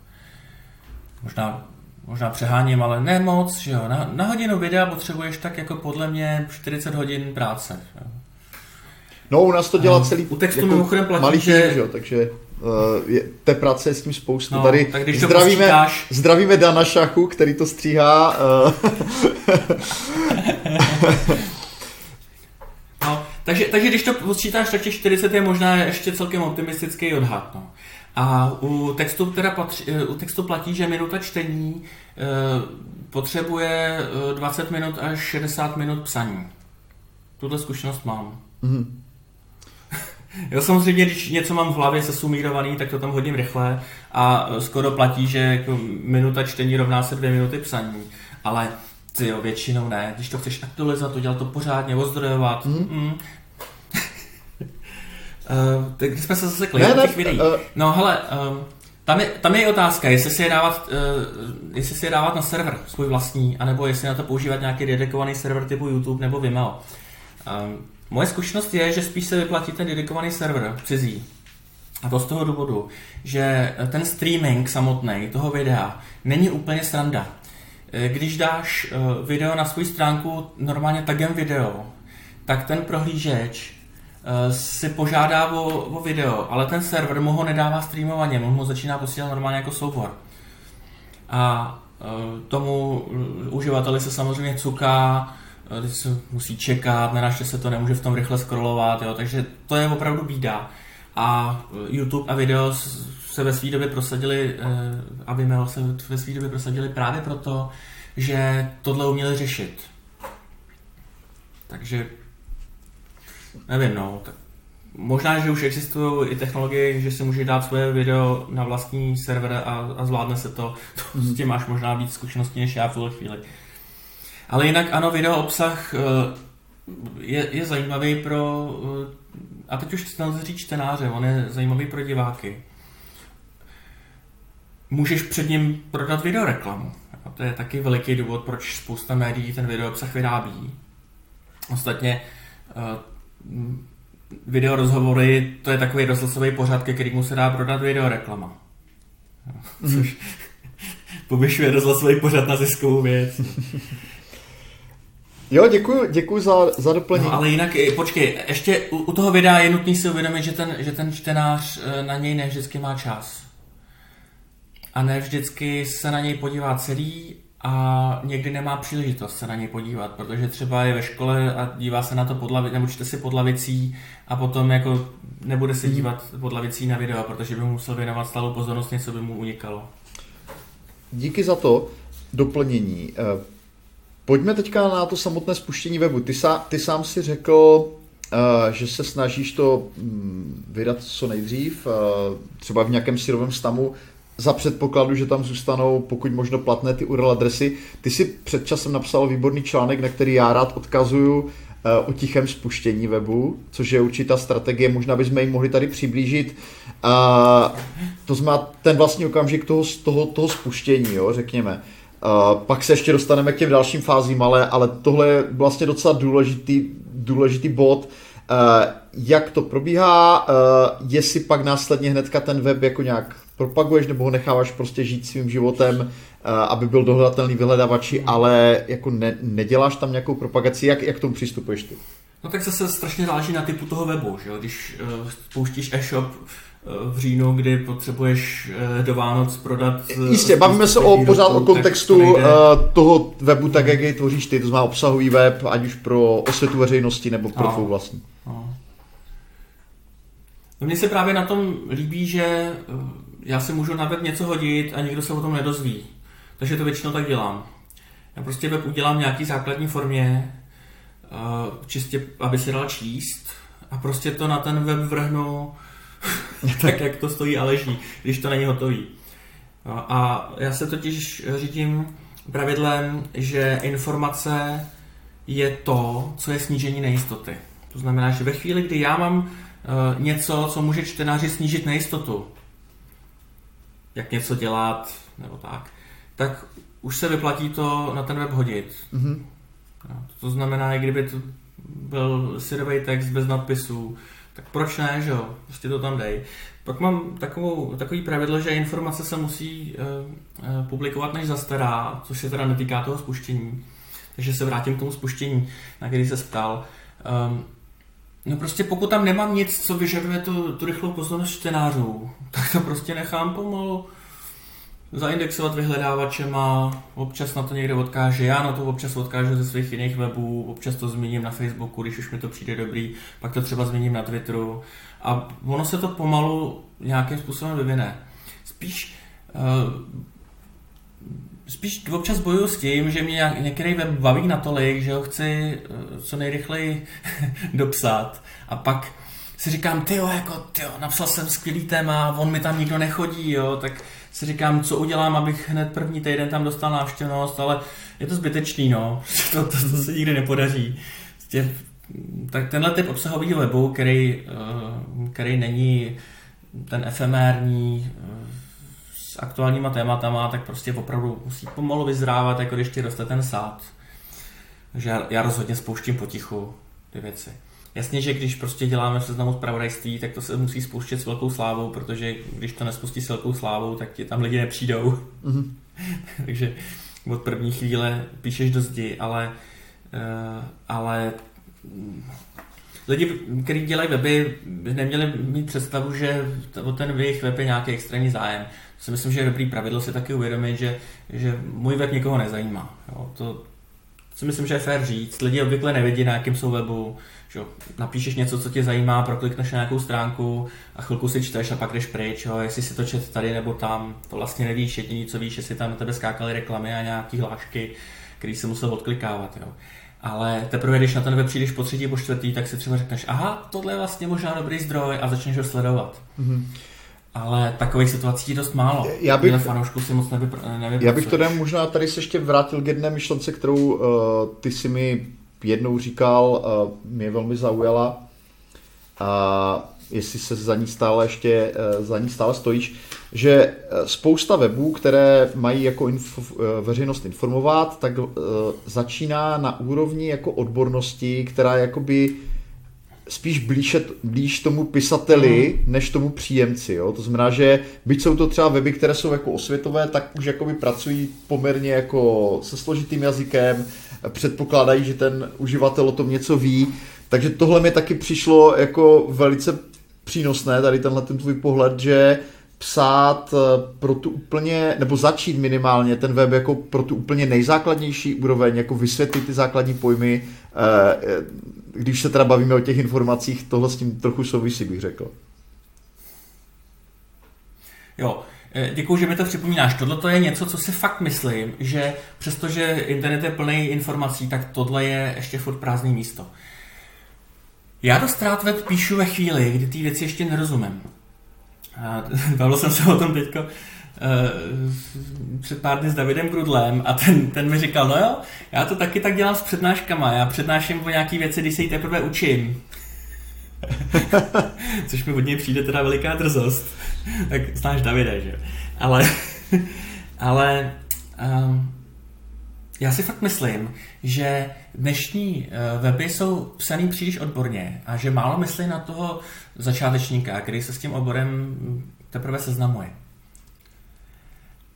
Možná možná přeháním, ale ne moc, že jo. Na, na hodinu videa potřebuješ tak jako podle mě 40 hodin práce. Jo. No, u nás to dělá celý U textu jako mimochodem platí, malý že... že jo, takže je, té práce je s tím spoustu. No, Tady tak když to zdravíme, posčítáš... zdravíme Dana Šachu, který to stříhá. no, takže, takže když to posčítáš, tak těch 40 je možná ještě celkem optimistický odhad. No. A u textu, teda patří, u textu platí, že minuta čtení e, potřebuje 20 minut až 60 minut psaní. Tuto zkušenost mám. Mm-hmm. Jo, samozřejmě, když něco mám v hlavě sesumírovaný, tak to tam hodím rychle a skoro platí, že jako minuta čtení rovná se dvě minuty psaní. Ale ty jo, většinou ne. Když to chceš aktualizovat, udělat to pořádně, ozdrojovat. Mm. Mm. Uh, tak jsme se zase klidili těch videí. Uh, no hele, um, tam je, tam je otázka, jestli si je dávat, uh, jestli si je dávat na server svůj vlastní, anebo jestli na to používat nějaký dedikovaný server typu YouTube nebo Vimeo. Um, moje zkušenost je, že spíš se vyplatí ten dedikovaný server cizí. A to z toho důvodu, že ten streaming samotný toho videa není úplně sranda. Eh, když dáš eh, video na svou stránku normálně tagem video, tak ten prohlížeč eh, si požádá o, o video, ale ten server mu ho nedává streamovaně, mu ho začíná posílat normálně jako soubor. A tomu uživateli se samozřejmě cuká, se musí čekat, nenaště se to, nemůže v tom rychle scrollovat, jo, takže to je opravdu bída. A YouTube a video se ve své době prosadili, a Vimeo se ve své době prosadili právě proto, že tohle uměli řešit. Takže nevím, no, tak možná, že už existují i technologie, že si může dát svoje video na vlastní server a, a zvládne se to. to s tím máš možná víc zkušeností než já v tuhle chvíli. Ale jinak ano, video obsah eh, je, je zajímavý pro, eh, a teď už nelze říct čtenáře, on je zajímavý pro diváky. Můžeš před ním prodat videoreklamu. A to je taky veliký důvod, proč spousta médií ten video obsah vyrábí. Ostatně uh, video rozhovory, to je takový rozhlasový pořad, ke kterému se dá prodat videoreklama. Což mm. povyšuje rozhlasový pořad na ziskovou věc. Jo, děkuji, děkuji za, za doplnění. No, ale jinak, eh, počkej, ještě u, u toho videa je nutný si uvědomit, že ten, že ten čtenář eh, na něj ne vždycky má čas. A ne vždycky se na něj podívá celý a někdy nemá příležitost se na něj podívat, protože třeba je ve škole a dívá se na to pod lavicí, nebo čte si pod lavicí a potom jako nebude se hmm. dívat pod lavicí na video, protože by mu musel věnovat stálou pozornost, něco by mu unikalo. Díky za to doplnění. Eh, Pojďme teďka na to samotné spuštění webu. Ty, sá, ty sám si řekl, uh, že se snažíš to um, vydat co nejdřív, uh, třeba v nějakém syrovém stavu, za předpokladu, že tam zůstanou pokud možno platné ty URL adresy. Ty si před časem napsal výborný článek, na který já rád odkazuju uh, o tichém spuštění webu, což je určitá strategie, možná bychom ji mohli tady přiblížit. Uh, to znamená ten vlastní okamžik toho, toho, toho spuštění, jo, řekněme. Uh, pak se ještě dostaneme k těm dalším fázím, ale, ale tohle je vlastně docela důležitý, důležitý bod, jak to probíhá, jestli pak následně hnedka ten web jako nějak propaguješ nebo ho necháváš prostě žít svým životem, uh, aby byl dohledatelný vyhledavači, ale jako ne, neděláš tam nějakou propagaci, jak, jak tomu přistupuješ ty? No tak zase strašně záleží na typu toho webu, že jo? Když uh, spouštíš e-shop, v říjnu, kdy potřebuješ eh, do Vánoc prodat... Eh, Jistě, bavíme se o, pořád o kontextu to eh, toho webu, tak jak jej tvoříš ty, to znamená obsahový web, ať už pro osvětu veřejnosti nebo pro tvou vlastní. No. Mně se právě na tom líbí, že já si můžu na web něco hodit a nikdo se o tom nedozví. Takže to většinou tak dělám. Já prostě web udělám v nějaký základní formě, čistě, aby se dal číst a prostě to na ten web vrhnu tak, jak to stojí a leží, když to není hotový. A já se totiž řídím pravidlem, že informace je to, co je snížení nejistoty. To znamená, že ve chvíli, kdy já mám uh, něco, co může čtenáři snížit nejistotu, jak něco dělat, nebo tak, tak už se vyplatí to na ten web hodit. Mm-hmm. To znamená, i kdyby to byl syrový text bez nadpisů, tak proč ne, že jo? Prostě to tam dej. Pak mám takovou, takový pravidlo, že informace se musí uh, uh, publikovat než zastará, což se teda netýká toho spuštění. Takže se vrátím k tomu spuštění, na který se ptal. Um, No prostě pokud tam nemám nic, co vyžaduje tu, tu rychlou pozornost čtenářů, tak to prostě nechám pomalu zaindexovat vyhledávačema, občas na to někde odkáže, já na to občas odkážu ze svých jiných webů, občas to zmíním na Facebooku, když už mi to přijde dobrý, pak to třeba zmíním na Twitteru a ono se to pomalu nějakým způsobem vyvine. Spíš uh, spíš občas bojuju s tím, že mě některý web baví natolik, že ho chci uh, co nejrychleji dopsat a pak si říkám, ty jako, tyjo, napsal jsem skvělý téma, on mi tam nikdo nechodí, jo, tak si říkám, co udělám, abych hned první týden tam dostal návštěvnost, ale je to zbytečný, no. To, to, to se nikdy nepodaří. Prostě, tak tenhle typ obsahového webu, který, eh, který není ten efemérní eh, s aktuálníma tématama, tak prostě opravdu musí pomalu vyzrávat, jako když ti roste ten sád. Takže já, já rozhodně spouštím potichu ty věci. Jasně, že když prostě děláme v seznamu zpravodajství, tak to se musí spouštět s velkou slávou, protože když to nespustí s velkou slávou, tak ti tam lidi nepřijdou. Mm-hmm. Takže od první chvíle píšeš do zdi, ale, uh, ale lidi, kteří dělají weby, neměli mít představu, že o ten jejich web je nějaký extrémní zájem. Si myslím, že je dobrý pravidlo si taky uvědomit, že, že můj web nikoho nezajímá. Jo, to si myslím, že je fér říct. Lidi obvykle nevědí, na jakém jsou webu, že napíšeš něco, co tě zajímá, proklikneš na nějakou stránku a chvilku si čteš a pak jdeš pryč, jo, jestli si to čet tady nebo tam, to vlastně nevíš, jediný co víš, jestli tam na tebe skákaly reklamy a nějaký hlášky, který si musel odklikávat, jo. Ale teprve, když na ten web přijdeš po třetí, po čtvrtý, tak si třeba řekneš, aha, tohle je vlastně možná dobrý zdroj a začneš ho sledovat. Mm-hmm. Ale takových situací je dost málo. Já bych, fanoušků si moc nevypr, Já bych to možná tady se ještě vrátil k jedné myšlence, kterou uh, ty si mi jednou říkal, uh, mě velmi zaujala, a jestli se za ní stále ještě, uh, za ní stále stojíš, že spousta webů, které mají jako info, veřejnost informovat, tak začíná na úrovni jako odbornosti, která jakoby spíš blíž, blíž tomu pisateli, mm. než tomu příjemci. Jo? To znamená, že byť jsou to třeba weby, které jsou jako osvětové, tak už jakoby pracují poměrně jako se složitým jazykem, předpokládají, že ten uživatel o tom něco ví. Takže tohle mi taky přišlo jako velice přínosné, tady tenhle ten tvůj pohled, že psát eh, pro tu úplně, nebo začít minimálně ten web jako pro tu úplně nejzákladnější úroveň, jako vysvětlit ty základní pojmy, eh, když se teda bavíme o těch informacích, tohle s tím trochu souvisí, bych řekl. Jo, eh, Děkuji, že mi to připomínáš. Tohle to je něco, co si fakt myslím, že přestože internet je plný informací, tak tohle je ještě furt prázdné místo. Já do Strat web píšu ve chvíli, kdy ty věci ještě nerozumím. bavil jsem se o tom teďko uh, před pár dny s Davidem Grudlem a ten, ten mi říkal, no jo, já to taky tak dělám s přednáškama, já přednáším o nějaký věci, když se jí teprve učím. Což mi od něj přijde teda veliká drzost. tak znáš Davida, že Ale, ale um, já si fakt myslím, že dnešní eh, weby jsou psaný příliš odborně a že málo myslí na toho začátečníka, který se s tím oborem teprve seznamuje.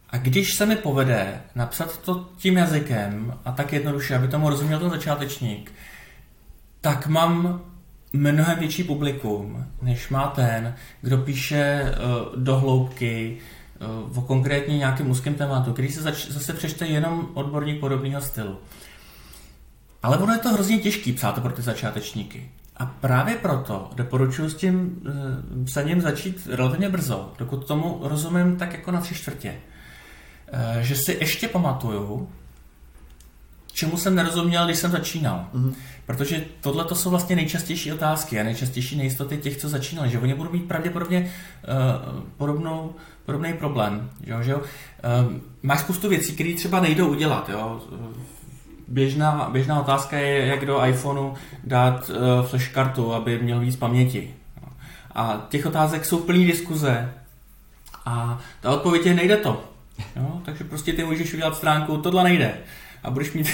A když se mi povede napsat to tím jazykem a tak jednoduše, aby tomu rozuměl ten začátečník, tak mám mnohem větší publikum, než má ten, kdo píše uh, do hloubky o konkrétně nějakém úzkém tématu, který se zač- zase přečte jenom odborník podobného stylu. Ale ono je to hrozně těžký psát to pro ty začátečníky. A právě proto doporučuji s tím uh, psaním začít relativně brzo, dokud tomu rozumím tak jako na tři čtvrtě. Uh, že si ještě pamatuju, čemu jsem nerozuměl, když jsem začínal. Mm-hmm. Protože tohle to jsou vlastně nejčastější otázky a nejčastější nejistoty těch, co začínali, že oni budou mít pravděpodobně uh, podobnou, podobný problém. Jo, že jo? Uh, máš spoustu věcí, které třeba nejdou udělat. Jo? běžná, běžná otázka je, jak do iPhoneu dát uh, flash kartu, aby měl víc paměti. A těch otázek jsou plný diskuze. A ta odpověď je, nejde to. Jo? Takže prostě ty můžeš udělat stránku, tohle nejde. A budeš mít,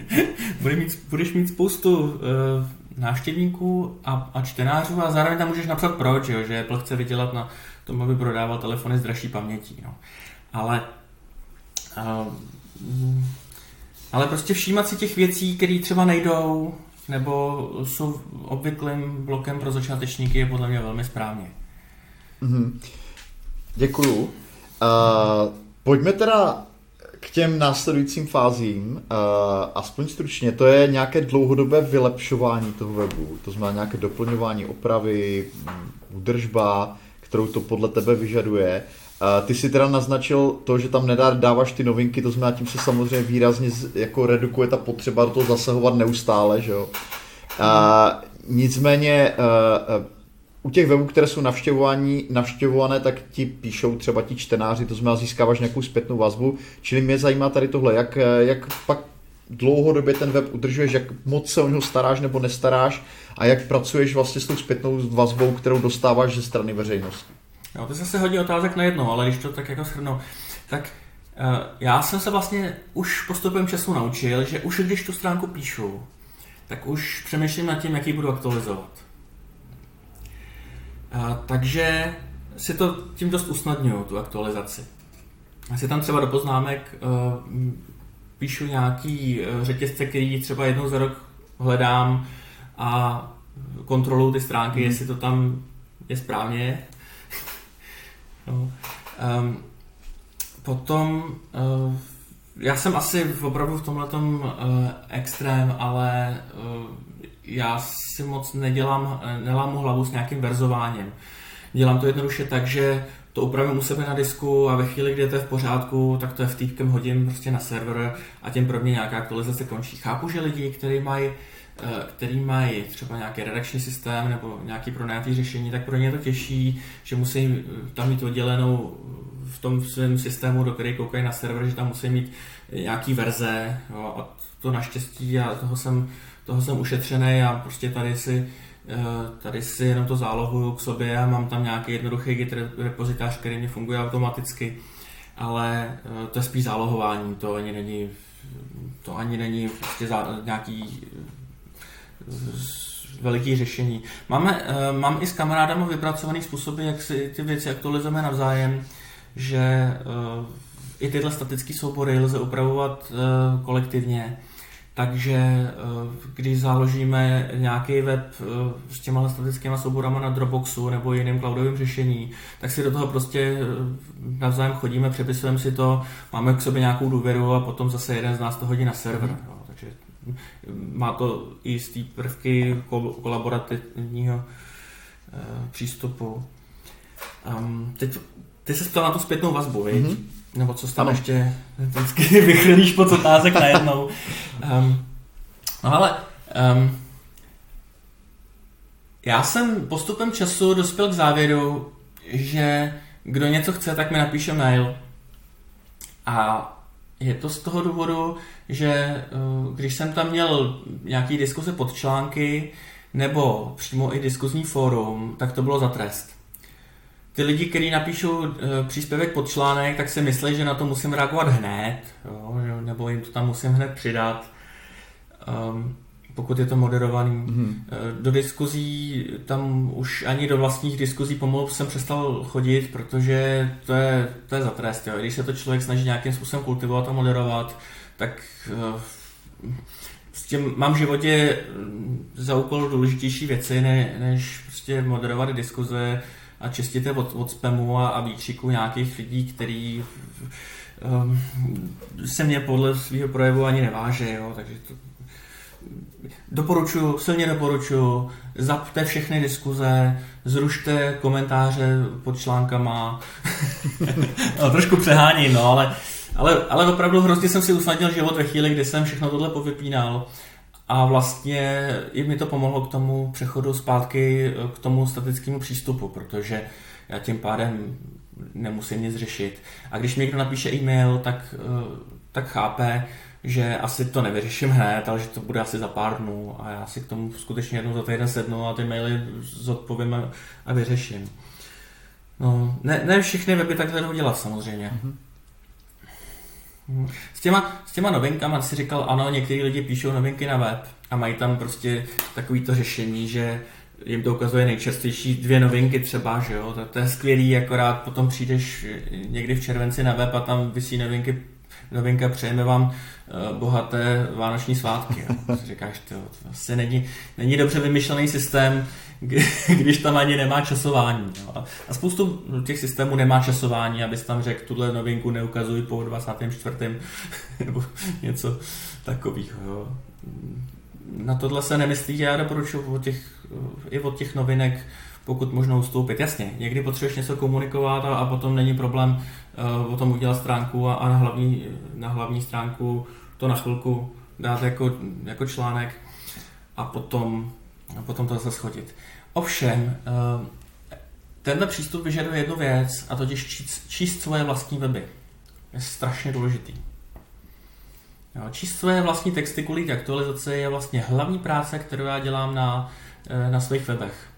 budeš mít, budeš mít spoustu uh, návštěvníků a, a čtenářů a zároveň tam můžeš napsat proč, jo? že Apple chce vydělat na tom, aby prodával telefony s dražší pamětí. No. Ale uh, ale prostě všímat si těch věcí, které třeba nejdou, nebo jsou obvyklým blokem pro začátečníky je podle mě velmi správně. Mm-hmm. Děkuju. Uh, pojďme teda k těm následujícím fázím, uh, aspoň stručně, to je nějaké dlouhodobé vylepšování toho webu, to znamená nějaké doplňování opravy, údržba, kterou to podle tebe vyžaduje. Uh, ty si teda naznačil to, že tam nedá dáváš ty novinky, to znamená tím se samozřejmě výrazně jako redukuje ta potřeba do toho zasahovat neustále, že jo. Uh, nicméně uh, u těch webů, které jsou navštěvované, tak ti píšou třeba ti čtenáři, to znamená získáváš nějakou zpětnou vazbu, čili mě zajímá tady tohle, jak, jak pak dlouhodobě ten web udržuješ, jak moc se o něho staráš nebo nestaráš a jak pracuješ vlastně s tou zpětnou vazbou, kterou dostáváš ze strany veřejnosti. Jo, to je zase hodně otázek na jedno, ale když to tak jako shrnu, tak uh, já jsem se vlastně už postupem času naučil, že už když tu stránku píšu, tak už přemýšlím nad tím, jaký budu aktualizovat. A, takže si to tím dost usnadňuju, tu aktualizaci. Já si tam třeba do poznámek uh, píšu nějaký uh, řetězce, který třeba jednou za rok hledám a kontroluju ty stránky, mm. jestli to tam je správně. no. um, potom uh, já jsem asi opravdu v tomhle uh, extrém, ale uh, já si moc nedělám, nelámu hlavu s nějakým verzováním. Dělám to jednoduše tak, že to upravím u sebe na disku a ve chvíli, kdy je to v pořádku, tak to je v týpkem hodím prostě na server a tím pro mě nějaká aktualizace končí. Chápu, že lidi, kteří mají eh, který mají třeba nějaký redakční systém nebo nějaký pronajatý řešení, tak pro ně je to těžší, že musí tam mít oddělenou v tom svém systému, do který koukají na server, že tam musí mít nějaký verze jo, a to naštěstí, já toho jsem toho jsem ušetřený a prostě tady si, eh, tady si jenom to zálohuju k sobě a mám tam nějaký jednoduchý git repozitář, který mi funguje automaticky, ale eh, to je spíš zálohování, to ani není, to ani není prostě za, nějaký eh, veliký řešení. Máme, mám i s kamarádama vypracovaný způsoby, jak si ty věci aktualizujeme navzájem, že i tyhle statické soubory lze upravovat kolektivně takže eh, když založíme nějaký web eh, s těma statickými souborama na Dropboxu nebo jiným cloudovým řešení, tak si do toho prostě eh, navzájem chodíme, přepisujeme si to, máme k sobě nějakou důvěru a potom zase jeden z nás to hodí na server. Mm. No, takže má to i z té prvky kolaborativního přístupu. Um, teď, ty se ptal na tu zpětnou vazbu, mm-hmm. Nebo co tam ještě vždycky vychrlíš pod otázek najednou. Um, no ale um, já jsem postupem času dospěl k závěru, že kdo něco chce, tak mi napíše mail. A je to z toho důvodu, že eh, když jsem tam měl nějaký diskuse pod články nebo přímo i diskuzní fórum, tak to bylo za trest ty lidi, kteří napíšou uh, příspěvek pod článek, tak si myslí, že na to musím reagovat hned, jo, nebo jim to tam musím hned přidat, um, pokud je to moderovaný. Mm-hmm. Uh, do diskuzí, tam už ani do vlastních diskuzí pomalu jsem přestal chodit, protože to je, to je za trest. Jo. Když se to člověk snaží nějakým způsobem kultivovat a moderovat, tak uh, s tím mám v životě za úkol důležitější věci, ne, než prostě moderovat diskuze, a čistíte od, od spamu a, a výkřiku nějakých lidí, který um, se mě podle svého projevu ani neváže, jo, takže to, doporučuji, silně doporučuji, zapte všechny diskuze, zrušte komentáře pod článkama, no, trošku přeháním, no, ale, ale, ale opravdu hrozně jsem si usnadnil život ve chvíli, kdy jsem všechno tohle povypínal a vlastně i mi to pomohlo k tomu přechodu zpátky eh, k tomu statickému přístupu, protože já tím pádem nemusím nic řešit. A když mi někdo napíše e-mail, tak, eh, tak chápe, že asi to nevyřeším hned, ale že to bude asi za pár dnů a já si k tomu skutečně jednou za týden sednu a ty maily zodpovím a vyřeším. No, ne, ne všechny weby takhle jdou dělat samozřejmě. Mm-hmm. S těma, s těma novinkama si říkal, ano, někteří lidi píšou novinky na web a mají tam prostě takovýto řešení, že jim to ukazuje nejčastější dvě novinky třeba, že jo, to, to je skvělý, akorát potom přijdeš někdy v červenci na web a tam vysí novinky novinka, přejeme vám bohaté vánoční svátky. Jo. Říkáš, to, to asi není, není dobře vymyšlený systém, když tam ani nemá časování. Jo. A spoustu těch systémů nemá časování, abys tam řekl, tuhle novinku neukazuj po 24. nebo něco takového. Na tohle se nemyslí, já doporučuji od těch, i od těch novinek pokud možno ustoupit. Jasně, někdy potřebuješ něco komunikovat a, a potom není problém uh, o tom udělat stránku a, a na, hlavní, na hlavní stránku to na chvilku dát jako, jako článek a potom, a potom to zase schodit. Ovšem, uh, tenhle přístup vyžaduje jednu věc, a totiž číst, číst svoje vlastní weby. Je strašně důležitý. Jo, číst svoje vlastní texty kvůli aktualizaci je vlastně hlavní práce, kterou já dělám na, eh, na svých webech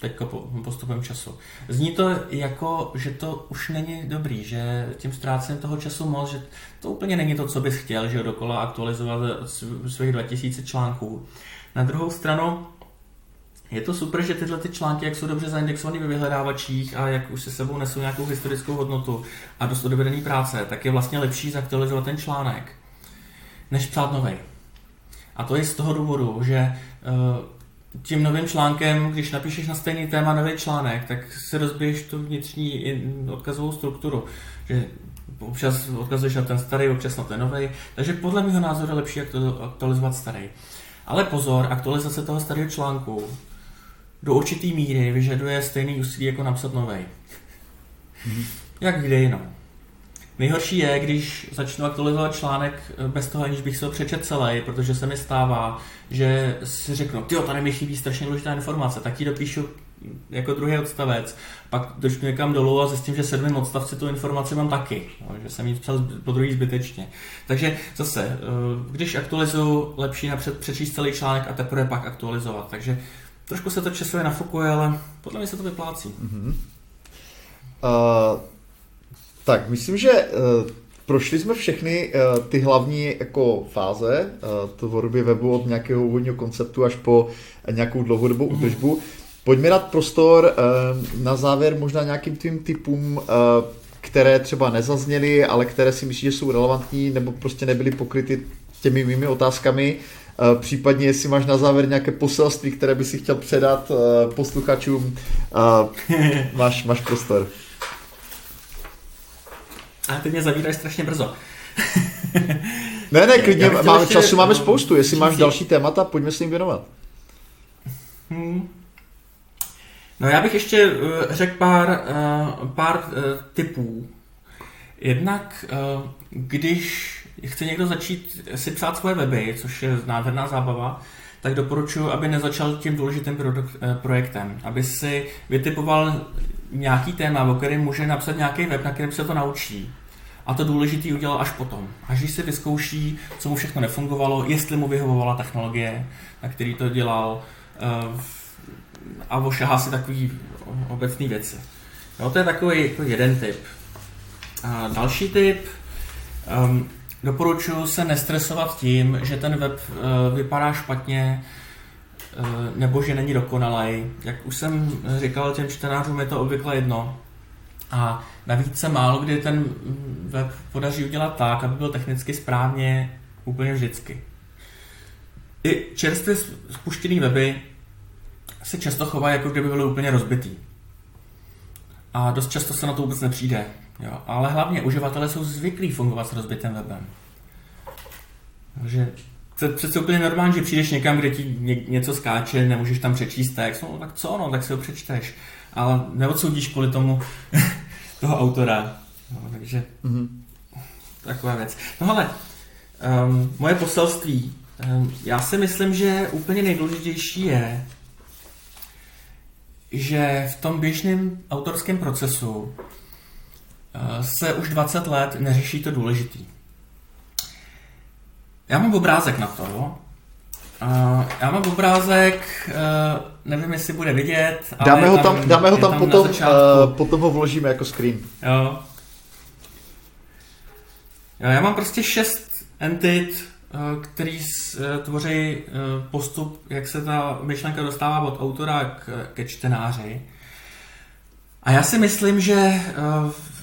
teďko postupem času. Zní to jako, že to už není dobrý, že tím ztrácím toho času moc, že to úplně není to, co bys chtěl, že dokola aktualizovat svých 2000 článků. Na druhou stranu, je to super, že tyhle ty články, jak jsou dobře zaindexované ve vyhledávačích a jak už se sebou nesou nějakou historickou hodnotu a dost odvedený práce, tak je vlastně lepší zaktualizovat ten článek, než psát nový. A to je z toho důvodu, že uh, tím novým článkem, když napíšeš na stejný téma nový článek, tak se rozbiješ tu vnitřní odkazovou strukturu. Že občas odkazuješ na ten starý, občas na ten nový. Takže podle mého názoru je lepší aktualizovat starý. Ale pozor, aktualizace toho starého článku do určitý míry vyžaduje stejný úsilí jako napsat nový. Mm-hmm. Jak kde jinou. Nejhorší je, když začnu aktualizovat článek eh, bez toho, aniž bych se ho přečet celý, protože se mi stává, že si řeknu, ty tady mi chybí strašně důležitá informace, tak ji dopíšu jako druhý odstavec, pak dočtu někam dolů a zjistím, že sedmým odstavci tu informaci mám taky, no, že jsem ji psal po druhý zbytečně. Takže zase, eh, když aktualizuju, lepší napřed přečíst celý článek a teprve pak aktualizovat. Takže trošku se to časově nafokuje, ale podle mě se to vyplácí. Mm-hmm. Uh tak, myslím, že uh, prošli jsme všechny uh, ty hlavní jako fáze uh, tvorby webu od nějakého úvodního konceptu až po nějakou dlouhodobou mhm. údržbu. Mm. Pojďme dát prostor uh, na závěr možná nějakým tvým typům, uh, které třeba nezazněly, ale které si myslíš, že jsou relevantní nebo prostě nebyly pokryty těmi mými otázkami. Uh, případně, jestli máš na závěr nějaké poselství, které by si chtěl předat uh, posluchačům, uh, máš, máš prostor. A ty mě zavíráš strašně brzo. ne, ne, klidně, máme času, máme spoustu. Jestli máš další témata, pojďme se jim věnovat. Hmm. No já bych ještě řekl pár, pár typů. Jednak, když chce někdo začít si psát svoje weby, což je nádherná zábava, tak doporučuji, aby nezačal tím důležitým projektem, aby si vytipoval nějaký téma, o kterém může napsat nějaký web, na kterém se to naučí. A to důležitý udělal až potom. Až když si vyzkouší, co mu všechno nefungovalo, jestli mu vyhovovala technologie, na který to dělal, eh, a ošahá si takový obecné věci. Jo, to je takový jako jeden typ. A další typ, um, doporučuji se nestresovat tím, že ten web uh, vypadá špatně, uh, nebo že není dokonalý. Jak už jsem říkal těm čtenářům, je to obvykle jedno. A navíc se málo kdy ten web podaří udělat tak, aby byl technicky správně úplně vždycky. I čerstvě spuštěný weby se často chovají, jako kdyby byly úplně rozbitý. A dost často se na to vůbec nepřijde. Jo. Ale hlavně uživatelé jsou zvyklí fungovat s rozbitým webem. Takže to je přece úplně normální, že přijdeš někam, kde ti něco skáče, nemůžeš tam přečíst text, no tak co, no, tak si ho přečteš. Ale neodsoudíš kvůli tomu toho autora. No, takže mm-hmm. taková věc. No ale um, moje poselství. Um, já si myslím, že úplně nejdůležitější je, že v tom běžném autorském procesu uh, se už 20 let neřeší to důležitý. Já mám obrázek na to. Uh, já mám obrázek, uh, nevím, jestli bude vidět. Ale dáme ho tam, tam dáme ho tam, tam potom, uh, potom ho vložíme jako screen. Jo. jo já mám prostě šest entit, který uh, tvoří uh, postup, jak se ta myšlenka dostává od autora k, ke čtenáři. A já si myslím, že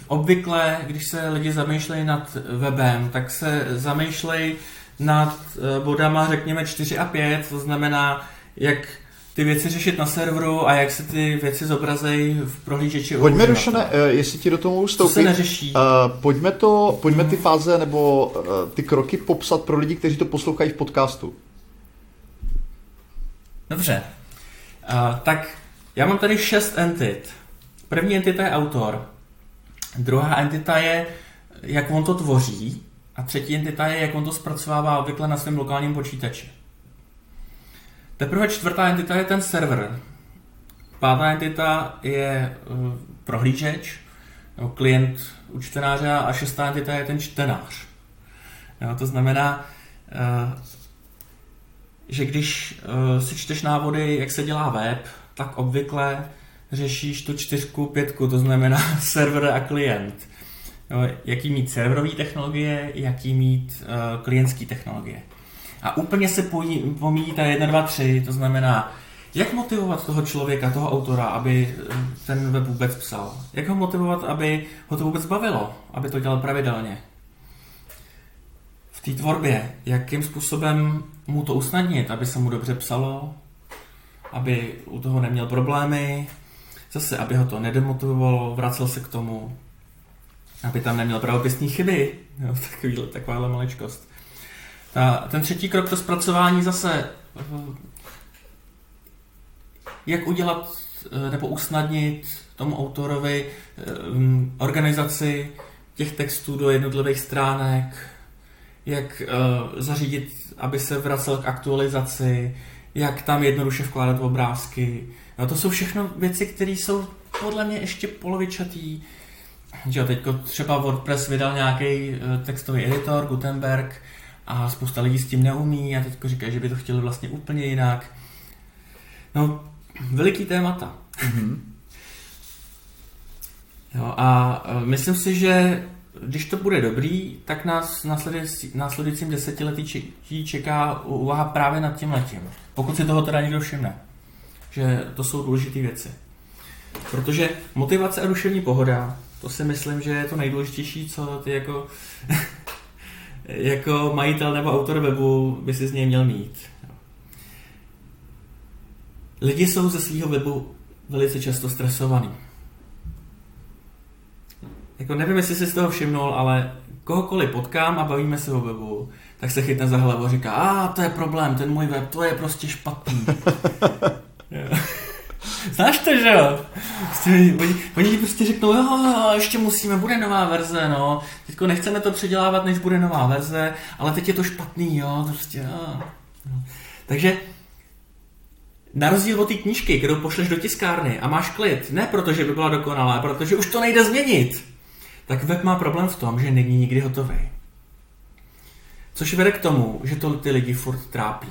obvykle, když se lidi zamýšlejí nad webem, tak se zamýšlejí nad eh, bodama, řekněme, 4 a 5, to znamená, jak ty věci řešit na serveru a jak se ty věci zobrazejí v prohlížeči. Pojďme, Rošane, eh, jestli ti do toho mohu vstoupit. Co se neřeší? Uh, pojďme, to, pojďme ty fáze nebo uh, ty kroky popsat pro lidi, kteří to poslouchají v podcastu. Dobře. Uh, tak já mám tady šest entit. První entita je autor. Druhá entita je, jak on to tvoří. A třetí entita je, jak on to zpracovává obvykle na svém lokálním počítači. Teprve čtvrtá entita je ten server. Pátá entita je uh, prohlížeč, nebo klient u čtenáře a šestá entita je ten čtenář. Jo, to znamená, uh, že když uh, si čteš návody, jak se dělá web, tak obvykle řešíš tu čtyřku, pětku, to znamená server a klient. Jo, jaký mít serverové technologie, jaký mít uh, klientské technologie. A úplně se pomíjí ta 1, 2, 3, to znamená, jak motivovat toho člověka, toho autora, aby eh, ten web vůbec psal? Jak ho motivovat, aby ho to vůbec bavilo, aby to dělal pravidelně? V té tvorbě, jakým způsobem mu to usnadnit, aby se mu dobře psalo, aby u toho neměl problémy, zase, aby ho to nedemotivovalo, vracel se k tomu, aby tam neměl pravopisní chyby, jo, takový, takováhle maličkost. Ta, ten třetí krok, to zpracování zase, jak udělat eh, nebo usnadnit tomu autorovi eh, organizaci těch textů do jednotlivých stránek, jak eh, zařídit, aby se vracel k aktualizaci, jak tam jednoduše vkládat obrázky. No to jsou všechno věci, které jsou podle mě ještě polovičatý. Teď třeba WordPress vydal nějaký textový editor, Gutenberg, a spousta lidí s tím neumí a teď říkají, že by to chtěli vlastně úplně jinak. No, veliký témata. Mm-hmm. Jo, a e, myslím si, že když to bude dobrý, tak nás následující, následujícím desetiletí čeká úvaha právě nad tím letím. Pokud si toho teda někdo všimne. Že to jsou důležité věci. Protože motivace a duševní pohoda, to si myslím, že je to nejdůležitější, co ty jako jako majitel nebo autor webu by si z něj měl mít. Lidi jsou ze svého webu velice často stresovaní. Jako nevím, jestli jsi z toho všimnul, ale kohokoliv potkám a bavíme se o webu, tak se chytne za hlavu a říká, a to je problém, ten můj web, to je prostě špatný. Znáš to, že jo? Prostě, oni, oni ti prostě řeknou, jo, ještě musíme, bude nová verze, no. Teďko nechceme to předělávat, než bude nová verze, ale teď je to špatný, jo, prostě, jo. Takže na rozdíl od té knížky, kterou pošleš do tiskárny a máš klid, ne protože by byla dokonalá, protože už to nejde změnit, tak web má problém v tom, že není nikdy hotový. Což vede k tomu, že to ty lidi furt trápí,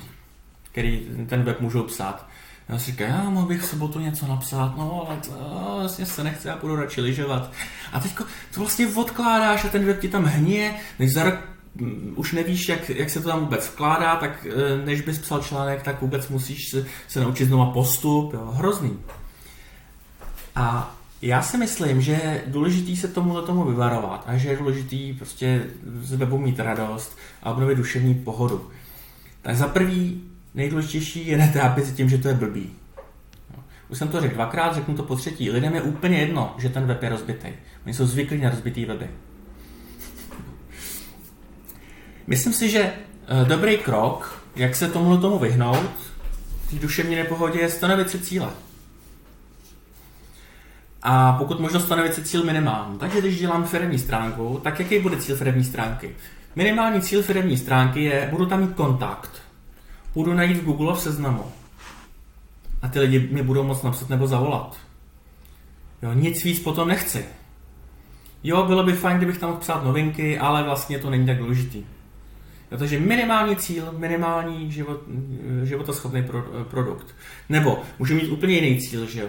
který ten web můžou psát. Já si říkám, já mohl bych v sobotu něco napsat, no ale to, vlastně se nechce, já půjdu radši lyžovat. A teď to vlastně odkládáš a ten web ti tam hníje, než za rok mm, už nevíš, jak, jak se to tam vůbec vkládá, tak eh, než bys psal článek, tak vůbec musíš se, se naučit znova postup, jo, hrozný. A já si myslím, že je důležitý se tomu tomu vyvarovat a že je důležitý prostě z webu mít radost a obnovit duševní pohodu. Tak za prvý nejdůležitější je netrápit se tím, že to je blbý. Už jsem to řekl dvakrát, řeknu to po třetí. Lidem je úplně jedno, že ten web je rozbitý. Oni jsou zvyklí na rozbitý weby. Myslím si, že eh, dobrý krok, jak se tomuhle tomu vyhnout, v duševní nepohodě, je stanovit si cíle. A pokud možno stanovit si cíl minimální. Takže když dělám firmní stránku, tak jaký bude cíl firmní stránky? Minimální cíl firmní stránky je, budu tam mít kontakt půjdu najít v Google v seznamu a ty lidi mi budou moc napsat nebo zavolat. Jo, nic víc potom nechci. Jo, bylo by fajn, kdybych tam mohl psát novinky, ale vlastně to není tak důležitý. Jo, takže minimální cíl, minimální život, životoschopný pro, produkt. Nebo můžu mít úplně jiný cíl, že jo.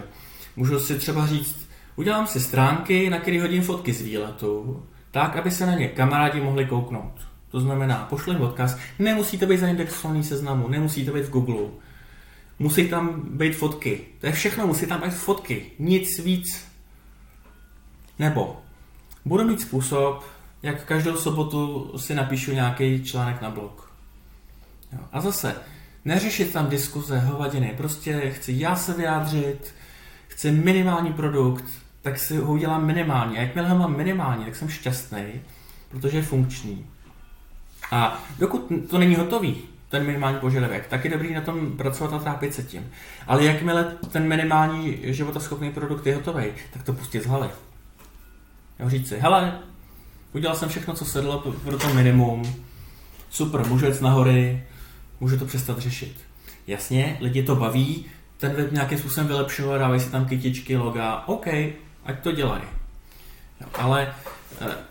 Můžu si třeba říct, udělám si stránky, na které hodím fotky z výletu, tak, aby se na ně kamarádi mohli kouknout. To znamená, pošlem odkaz, nemusí to být zaindexovaný seznamu, nemusí to být v Google. Musí tam být fotky. To je všechno, musí tam být fotky. Nic víc. Nebo budu mít způsob, jak každou sobotu si napíšu nějaký článek na blog. Jo. A zase, neřešit tam diskuze, hovadiny, prostě chci já se vyjádřit, chci minimální produkt, tak si ho udělám minimálně. A jakmile ho mám minimálně, tak jsem šťastný, protože je funkční. A dokud to není hotový, ten minimální požadavek, tak je dobrý na tom pracovat a trápit se tím. Ale jakmile ten minimální životoschopný produkt je hotový, tak to pustit z hlavy. Jo, říct si, hele, udělal jsem všechno, co sedlo pro to minimum, super, můžu jít nahory, můžu to přestat řešit. Jasně, lidi to baví, ten web nějakým způsobem vylepšovat, dávají si tam kytičky, loga, OK, ať to dělají. Ale eh,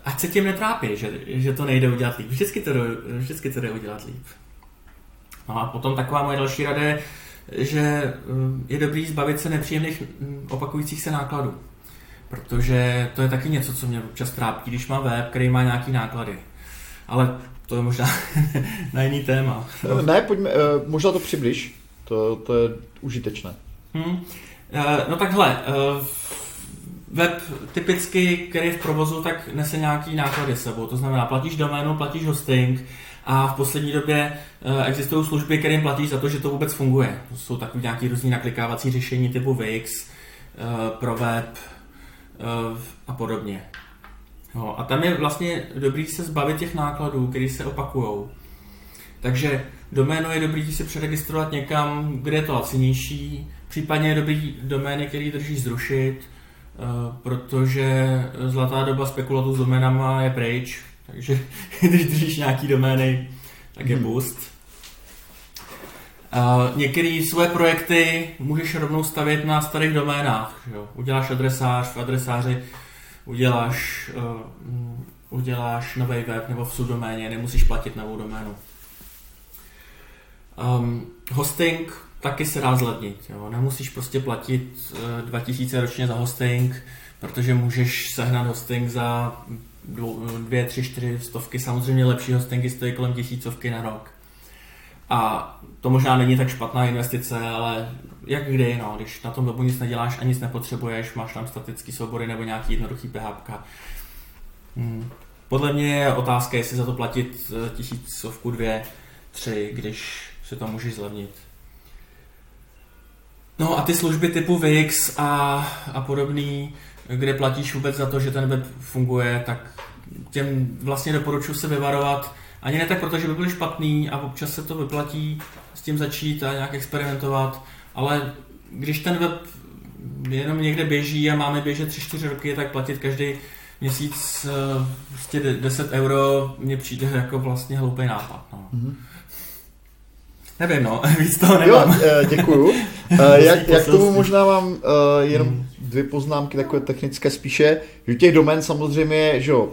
ať se tím netrápí, že, že to nejde udělat líp. Vždycky to, vždycky to jde udělat líp. No a potom taková moje další rada je, že eh, je dobrý zbavit se nepříjemných hm, opakujících se nákladů. Protože to je taky něco, co mě občas trápí, když mám web, který má nějaký náklady. Ale to je možná na jiný téma. Ne, pojďme, eh, možná to přibliž, to, to je užitečné. Hmm. No takhle, web typicky, který je v provozu, tak nese nějaký náklady sebou. To znamená, platíš doménu, platíš hosting a v poslední době eh, existují služby, kterým platíš za to, že to vůbec funguje. To jsou takové nějaké různé naklikávací řešení typu Wix, eh, pro web eh, a podobně. No, a tam je vlastně dobrý se zbavit těch nákladů, které se opakují. Takže doménu je dobrý si přeregistrovat někam, kde je to lacinější, případně je dobrý domény, který drží zrušit, protože zlatá doba spekulatu s doménama je pryč, takže když držíš nějaký domény, tak je hmm. boost. Uh, některé svoje projekty můžeš rovnou stavět na starých doménách. Jo? Uděláš adresář, v adresáři uděláš, uh, uděláš nový web nebo v subdoméně, nemusíš platit novou doménu. Um, hosting taky se dá zlevnit. Jo. Nemusíš prostě platit 2000 eh, ročně za hosting, protože můžeš sehnat hosting za dvě, tři, čtyři stovky. Samozřejmě lepší hostingy stojí kolem tisícovky na rok. A to možná není tak špatná investice, ale jak kdy, no, když na tom webu nic neděláš a nic nepotřebuješ, máš tam statický soubory nebo nějaký jednoduchý PHP. Hmm. Podle mě je otázka, jestli za to platit eh, tisícovku, dvě, tři, když si to můžeš zlevnit. No a ty služby typu Wix a, a podobný, kde platíš vůbec za to, že ten web funguje, tak těm vlastně doporučuji se vyvarovat. Ani ne tak proto, že by byly špatný a občas se to vyplatí s tím začít a nějak experimentovat, ale když ten web jenom někde běží a máme běžet 3-4 roky, tak platit každý měsíc prostě 10 euro mně přijde jako vlastně hloupý nápad. No. Mm-hmm. Nevím, no, víc toho nemám. Jo, eh, děkuju. Eh, jak, jak tomu možná mám uh, jenom hmm. dvě poznámky takové technické spíše, že těch domén samozřejmě, že jo,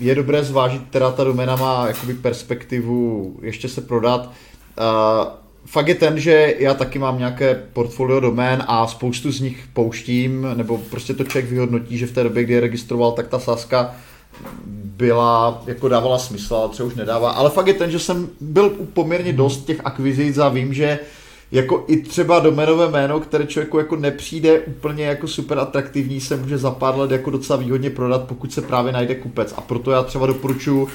je dobré zvážit, teda ta doména má jakoby perspektivu ještě se prodat. Uh, fakt je ten, že já taky mám nějaké portfolio domén a spoustu z nich pouštím, nebo prostě to člověk vyhodnotí, že v té době, kdy je registroval, tak ta sázka byla, jako dávala smysl, ale třeba už nedává. Ale fakt je ten, že jsem byl poměrně dost těch akvizic a vím, že jako i třeba domenové jméno, které člověku jako nepřijde úplně jako super atraktivní, se může za pár let jako docela výhodně prodat, pokud se právě najde kupec. A proto já třeba doporučuji uh,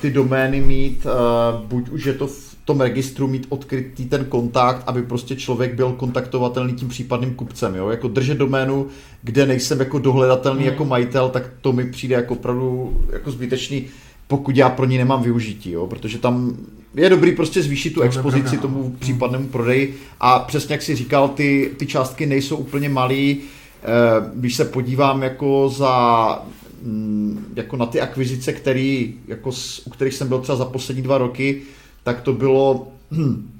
ty domény mít, uh, buď už je to v tom registru mít odkrytý ten kontakt, aby prostě člověk byl kontaktovatelný tím případným kupcem, jo? Jako držet doménu, kde nejsem jako dohledatelný mm. jako majitel, tak to mi přijde jako opravdu jako zbytečný, pokud já pro ní nemám využití, jo? Protože tam je dobrý prostě zvýšit tu expozici pravda, tomu no. případnému prodeji a přesně jak si říkal, ty, ty částky nejsou úplně malý, eh, když se podívám jako za mm, jako na ty akvizice, který, jako, u kterých jsem byl třeba za poslední dva roky, tak to bylo hm,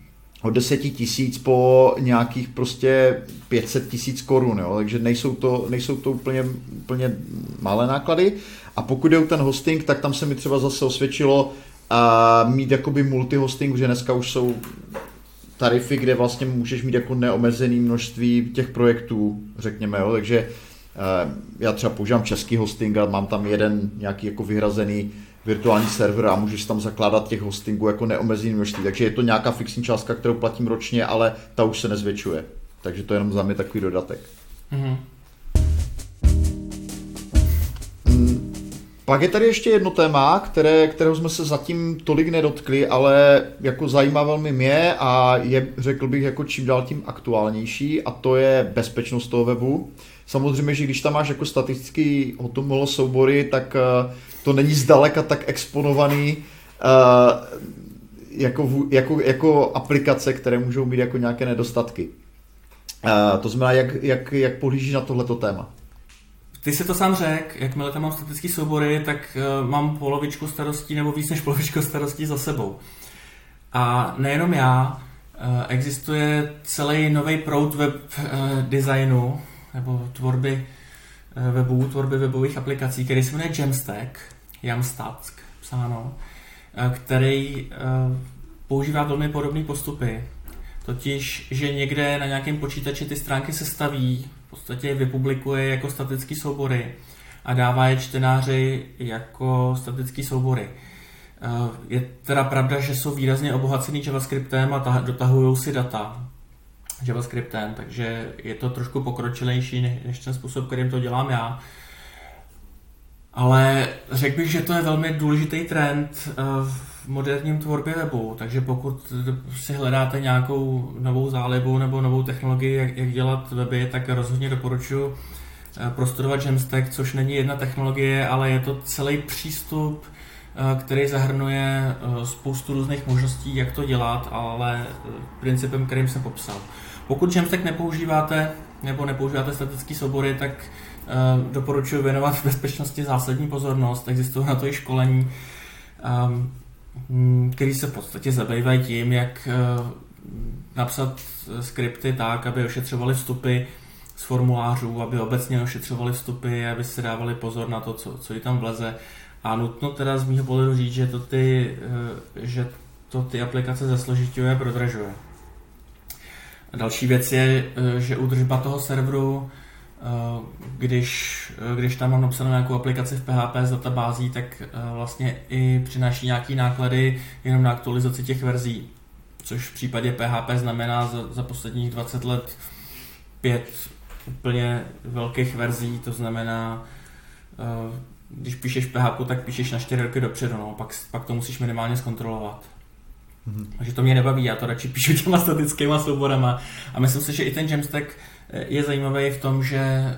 od 10 tisíc po nějakých prostě 500 tisíc korun, jo? takže nejsou to, nejsou to úplně, úplně malé náklady. A pokud je ten hosting, tak tam se mi třeba zase osvědčilo a mít jakoby multihosting, že dneska už jsou tarify, kde vlastně můžeš mít jako neomezený množství těch projektů, řekněme, jo? takže uh, já třeba používám český hosting a mám tam jeden nějaký jako vyhrazený virtuální server a můžeš tam zakládat těch hostingů jako neomezený množství. Takže je to nějaká fixní částka, kterou platím ročně, ale ta už se nezvětšuje. Takže to je jenom za mě takový dodatek. Mm-hmm. Mm, Pak je tady ještě jedno téma, které, kterého jsme se zatím tolik nedotkli, ale jako zajímá velmi mě a je, řekl bych, jako čím dál tím aktuálnější a to je bezpečnost toho webu. Samozřejmě, že když tam máš jako statistický hotomolo soubory, tak uh, to není zdaleka tak exponovaný uh, jako, jako, jako aplikace, které můžou mít jako nějaké nedostatky. Uh, to znamená, jak, jak, jak pohlížíš na tohleto téma? Ty si to sám řekl, jakmile tam mám statické soubory, tak uh, mám polovičku starostí nebo víc než polovičku starostí za sebou. A nejenom já, uh, existuje celý nový proud web uh, designu nebo tvorby webů, tvorby webových aplikací, který se jmenuje Jamstack, Jamstack psáno, uh, který uh, používá velmi podobné postupy. Totiž, že někde na nějakém počítači ty stránky se staví v podstatě vypublikuje jako statický soubory a dává je čtenáři jako statický soubory. Eh, je teda pravda, že jsou výrazně obohacený JavaScriptem a dotahují si data JavaScriptem, takže je to trošku pokročilejší než ten způsob, kterým to dělám já. Ale řekl bych, že to je velmi důležitý trend eh, v moderním tvorbě webu, takže pokud si hledáte nějakou novou zálibu nebo novou technologii, jak, jak dělat weby, tak rozhodně doporučuji eh, prostudovat Jamstack, což není jedna technologie, ale je to celý přístup, eh, který zahrnuje spoustu různých možností, jak to dělat, ale principem, kterým jsem popsal. Pokud Jamstack nepoužíváte nebo nepoužíváte statické soubory, tak Eh, doporučuji věnovat bezpečnosti zásadní pozornost. Existují na to i školení, um, který se v podstatě zabývají tím, jak uh, napsat skripty tak, aby ošetřovali vstupy z formulářů, aby obecně ošetřovali vstupy, aby si dávali pozor na to, co, co jí tam vleze. A nutno teda z mého pohledu říct, že to ty, uh, že to ty aplikace zesložiťuje a prodražuje. Další věc je, že údržba toho serveru Eh, když, eh, když tam mám napsanou nějakou aplikaci v PHP z databází, tak eh, vlastně i přináší nějaký náklady jenom na aktualizaci těch verzí, což v případě PHP znamená za, za posledních 20 let pět úplně velkých verzí, to znamená, když píšeš PHP, tak píšeš na 4 roky dopředu, no, pak, pak to musíš minimálně zkontrolovat. Mm-hmm. Takže to mě nebaví, já to radši píšu těma statickýma souborama a myslím si, že i ten Jamstack je zajímavý v tom, že eh,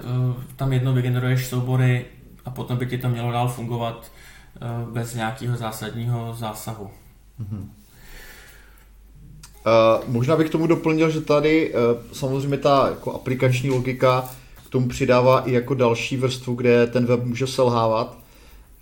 tam jednou vygeneruješ soubory a potom by ti to mělo dál fungovat eh, bez nějakého zásadního zásahu. Mm-hmm. Uh, možná bych tomu doplnil, že tady uh, samozřejmě ta jako aplikační logika k tomu přidává i jako další vrstvu, kde ten web může selhávat,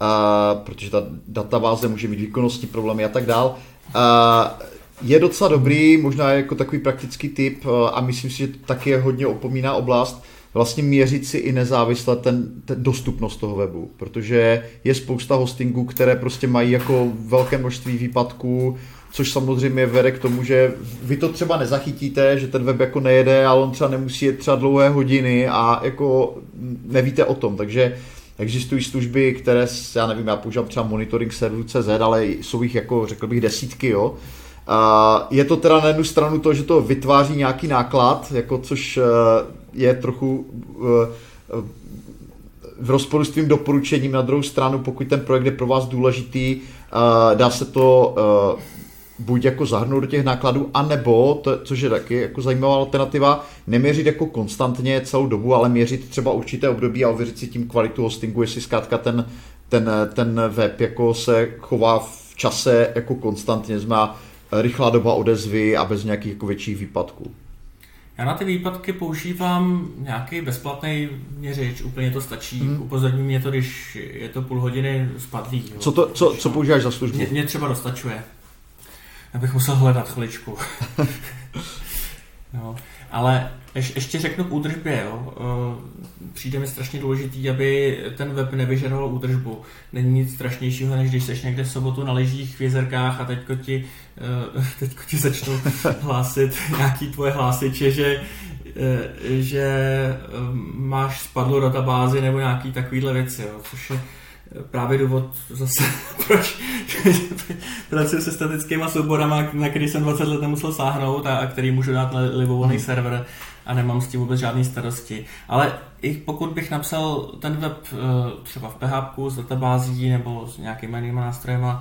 uh, protože ta databáze může mít výkonnostní problémy a tak dál. Uh, je docela dobrý, možná jako takový praktický tip eh, a myslím si, že taky je hodně opomíná oblast, vlastně měřit si i nezávisle ten, ten dostupnost toho webu, protože je spousta hostingů, které prostě mají jako velké množství výpadků, což samozřejmě vede k tomu, že vy to třeba nezachytíte, že ten web jako nejede, ale on třeba nemusí jet třeba dlouhé hodiny a jako nevíte o tom, takže existují služby, které, já nevím, já používám třeba monitoring serveru CZ, ale jsou jich jako, řekl bych, desítky, jo, je to teda na jednu stranu to, že to vytváří nějaký náklad, jako což eh, je trochu eh, v rozporu s tvým doporučením. Na druhou stranu, pokud ten projekt je pro vás důležitý, eh, dá se to buď jako zahrnout do těch nákladů, anebo, to, což je taky jako zajímavá alternativa, neměřit jako konstantně celou dobu, ale měřit třeba určité období a ověřit si tím kvalitu hostingu, jestli zkrátka ten, ten, ten web jako se chová v čase jako konstantně, znamená rychlá doba odezvy a bez nějakých jako větších výpadků. Já na ty výpadky používám nějaký bezplatný měřič, úplně to stačí. Hmm. Upozorní mě to, když je to půl hodiny spadlý. Jo. Co, to, co, co používáš za službu? Mě, mě třeba dostačuje. Abych musel hledat chviličku. no. Ale ješ, ještě řeknu k údržbě. Jo. Přijde mi strašně důležitý, aby ten web nevyžadoval údržbu. Není nic strašnějšího, než když jsi někde v sobotu na lyžích v jezerkách a teďko ti, teďko ti začnou hlásit nějaký tvoje hlásiče, že že máš spadlo databázi nebo nějaký takovýhle věci, jo, což je právě důvod zase, proč pracuji se statickými souborama, na který jsem 20 let nemusel sáhnout a, a který můžu dát na libovolný hmm. server a nemám s tím vůbec žádné starosti. Ale i pokud bych napsal ten web eh, třeba v PHP s databází nebo s nějakými jinými nástrojem,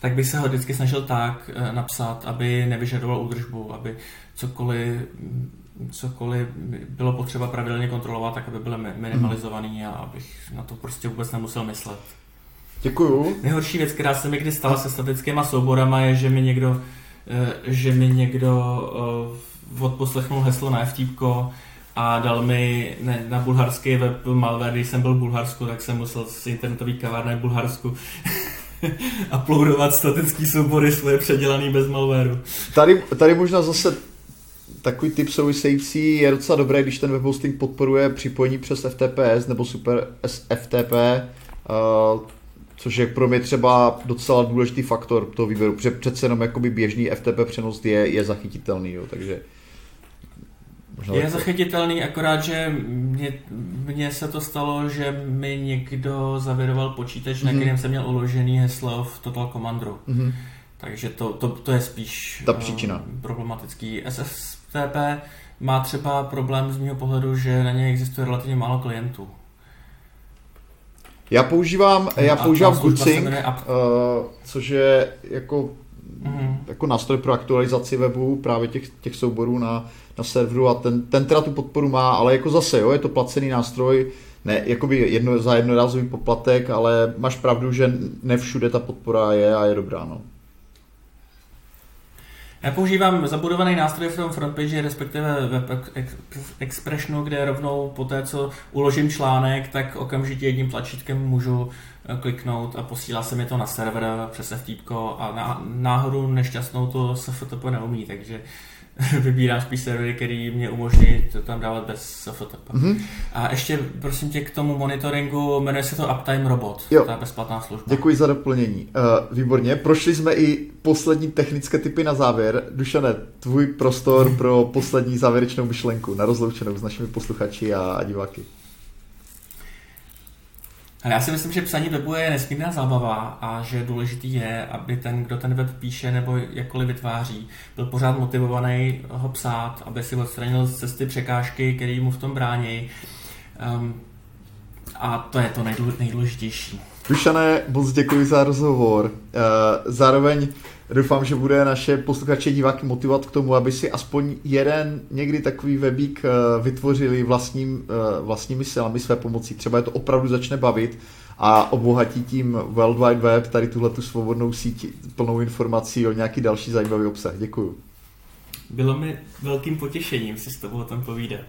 tak bych se ho vždycky snažil tak eh, napsat, aby nevyžadoval údržbu, aby cokoliv cokoliv bylo potřeba pravidelně kontrolovat, tak aby byly minimalizovaný a abych na to prostě vůbec nemusel myslet. Děkuju. Nejhorší věc, která se mi kdy stala se statickými souborama, je, že mi někdo, eh, že mi někdo eh, odposlechnul heslo na FTP a dal mi ne, na bulharský web malware, když jsem byl v Bulharsku, tak jsem musel z internetový kavárny v Bulharsku uploadovat statický soubory svoje předělaný bez malwareu. Tady, tady možná zase takový typ související je docela dobré, když ten webhosting podporuje připojení přes FTPS nebo Super FTP, uh, což je pro mě třeba docela důležitý faktor toho výběru, protože přece jenom jakoby běžný FTP přenos je, je zachytitelný, jo, takže je to... zachytitelný, akorát, že mně, mně se to stalo, že mi někdo zaviroval počítač, mm-hmm. na mhm. kterém jsem měl uložený heslo v Total Commanderu. Mm-hmm. Takže to, to, to je spíš Ta příčina. Uh, problematický. SFTP má třeba problém z mého pohledu, že na něj existuje relativně málo klientů. Já používám, já používám GoodSync, uh, což je jako, mm-hmm. jako nástroj pro aktualizaci webu právě těch, těch souborů na, na serveru a ten, ten teda tu podporu má, ale jako zase, jo, je to placený nástroj, ne, jakoby jedno, za jednorázový poplatek, ale máš pravdu, že ne všude ta podpora je a je dobrá, no. Já používám zabudovaný nástroj v tom frontpage, respektive web expressionu, kde rovnou po té, co uložím článek, tak okamžitě jedním tlačítkem můžu eh, kliknout a posílá se mi to na server přes FTP a náhodou nešťastnou to SFTP neumí, takže vybírám spíš servery, který mě umožní to tam dávat bez SFTP. Mm-hmm. A ještě prosím tě k tomu monitoringu, jmenuje se to Uptime Robot, jo. ta bezplatná služba. Děkuji za doplnění. Uh, výborně, prošli jsme i poslední technické typy na závěr. Dušane, tvůj prostor pro poslední závěrečnou myšlenku na rozloučenou s našimi posluchači a diváky. Ale já si myslím, že psaní webu je nesmírná zábava a že důležitý je, aby ten, kdo ten web píše nebo jakkoliv vytváří, byl pořád motivovaný ho psát, aby si odstranil z cesty překážky, které mu v tom brání. Um, a to je to nejdůležitější. Dušané, moc děkuji za rozhovor. Eh, zároveň doufám, že bude naše posluchače diváky motivovat k tomu, aby si aspoň jeden někdy takový webík eh, vytvořili vlastním, eh, vlastními silami své pomocí. Třeba je to opravdu začne bavit a obohatí tím World Wide Web, tady tuhle tu svobodnou síť plnou informací o nějaký další zajímavý obsah. Děkuju. Bylo mi velkým potěšením si s tebou o tom povídat.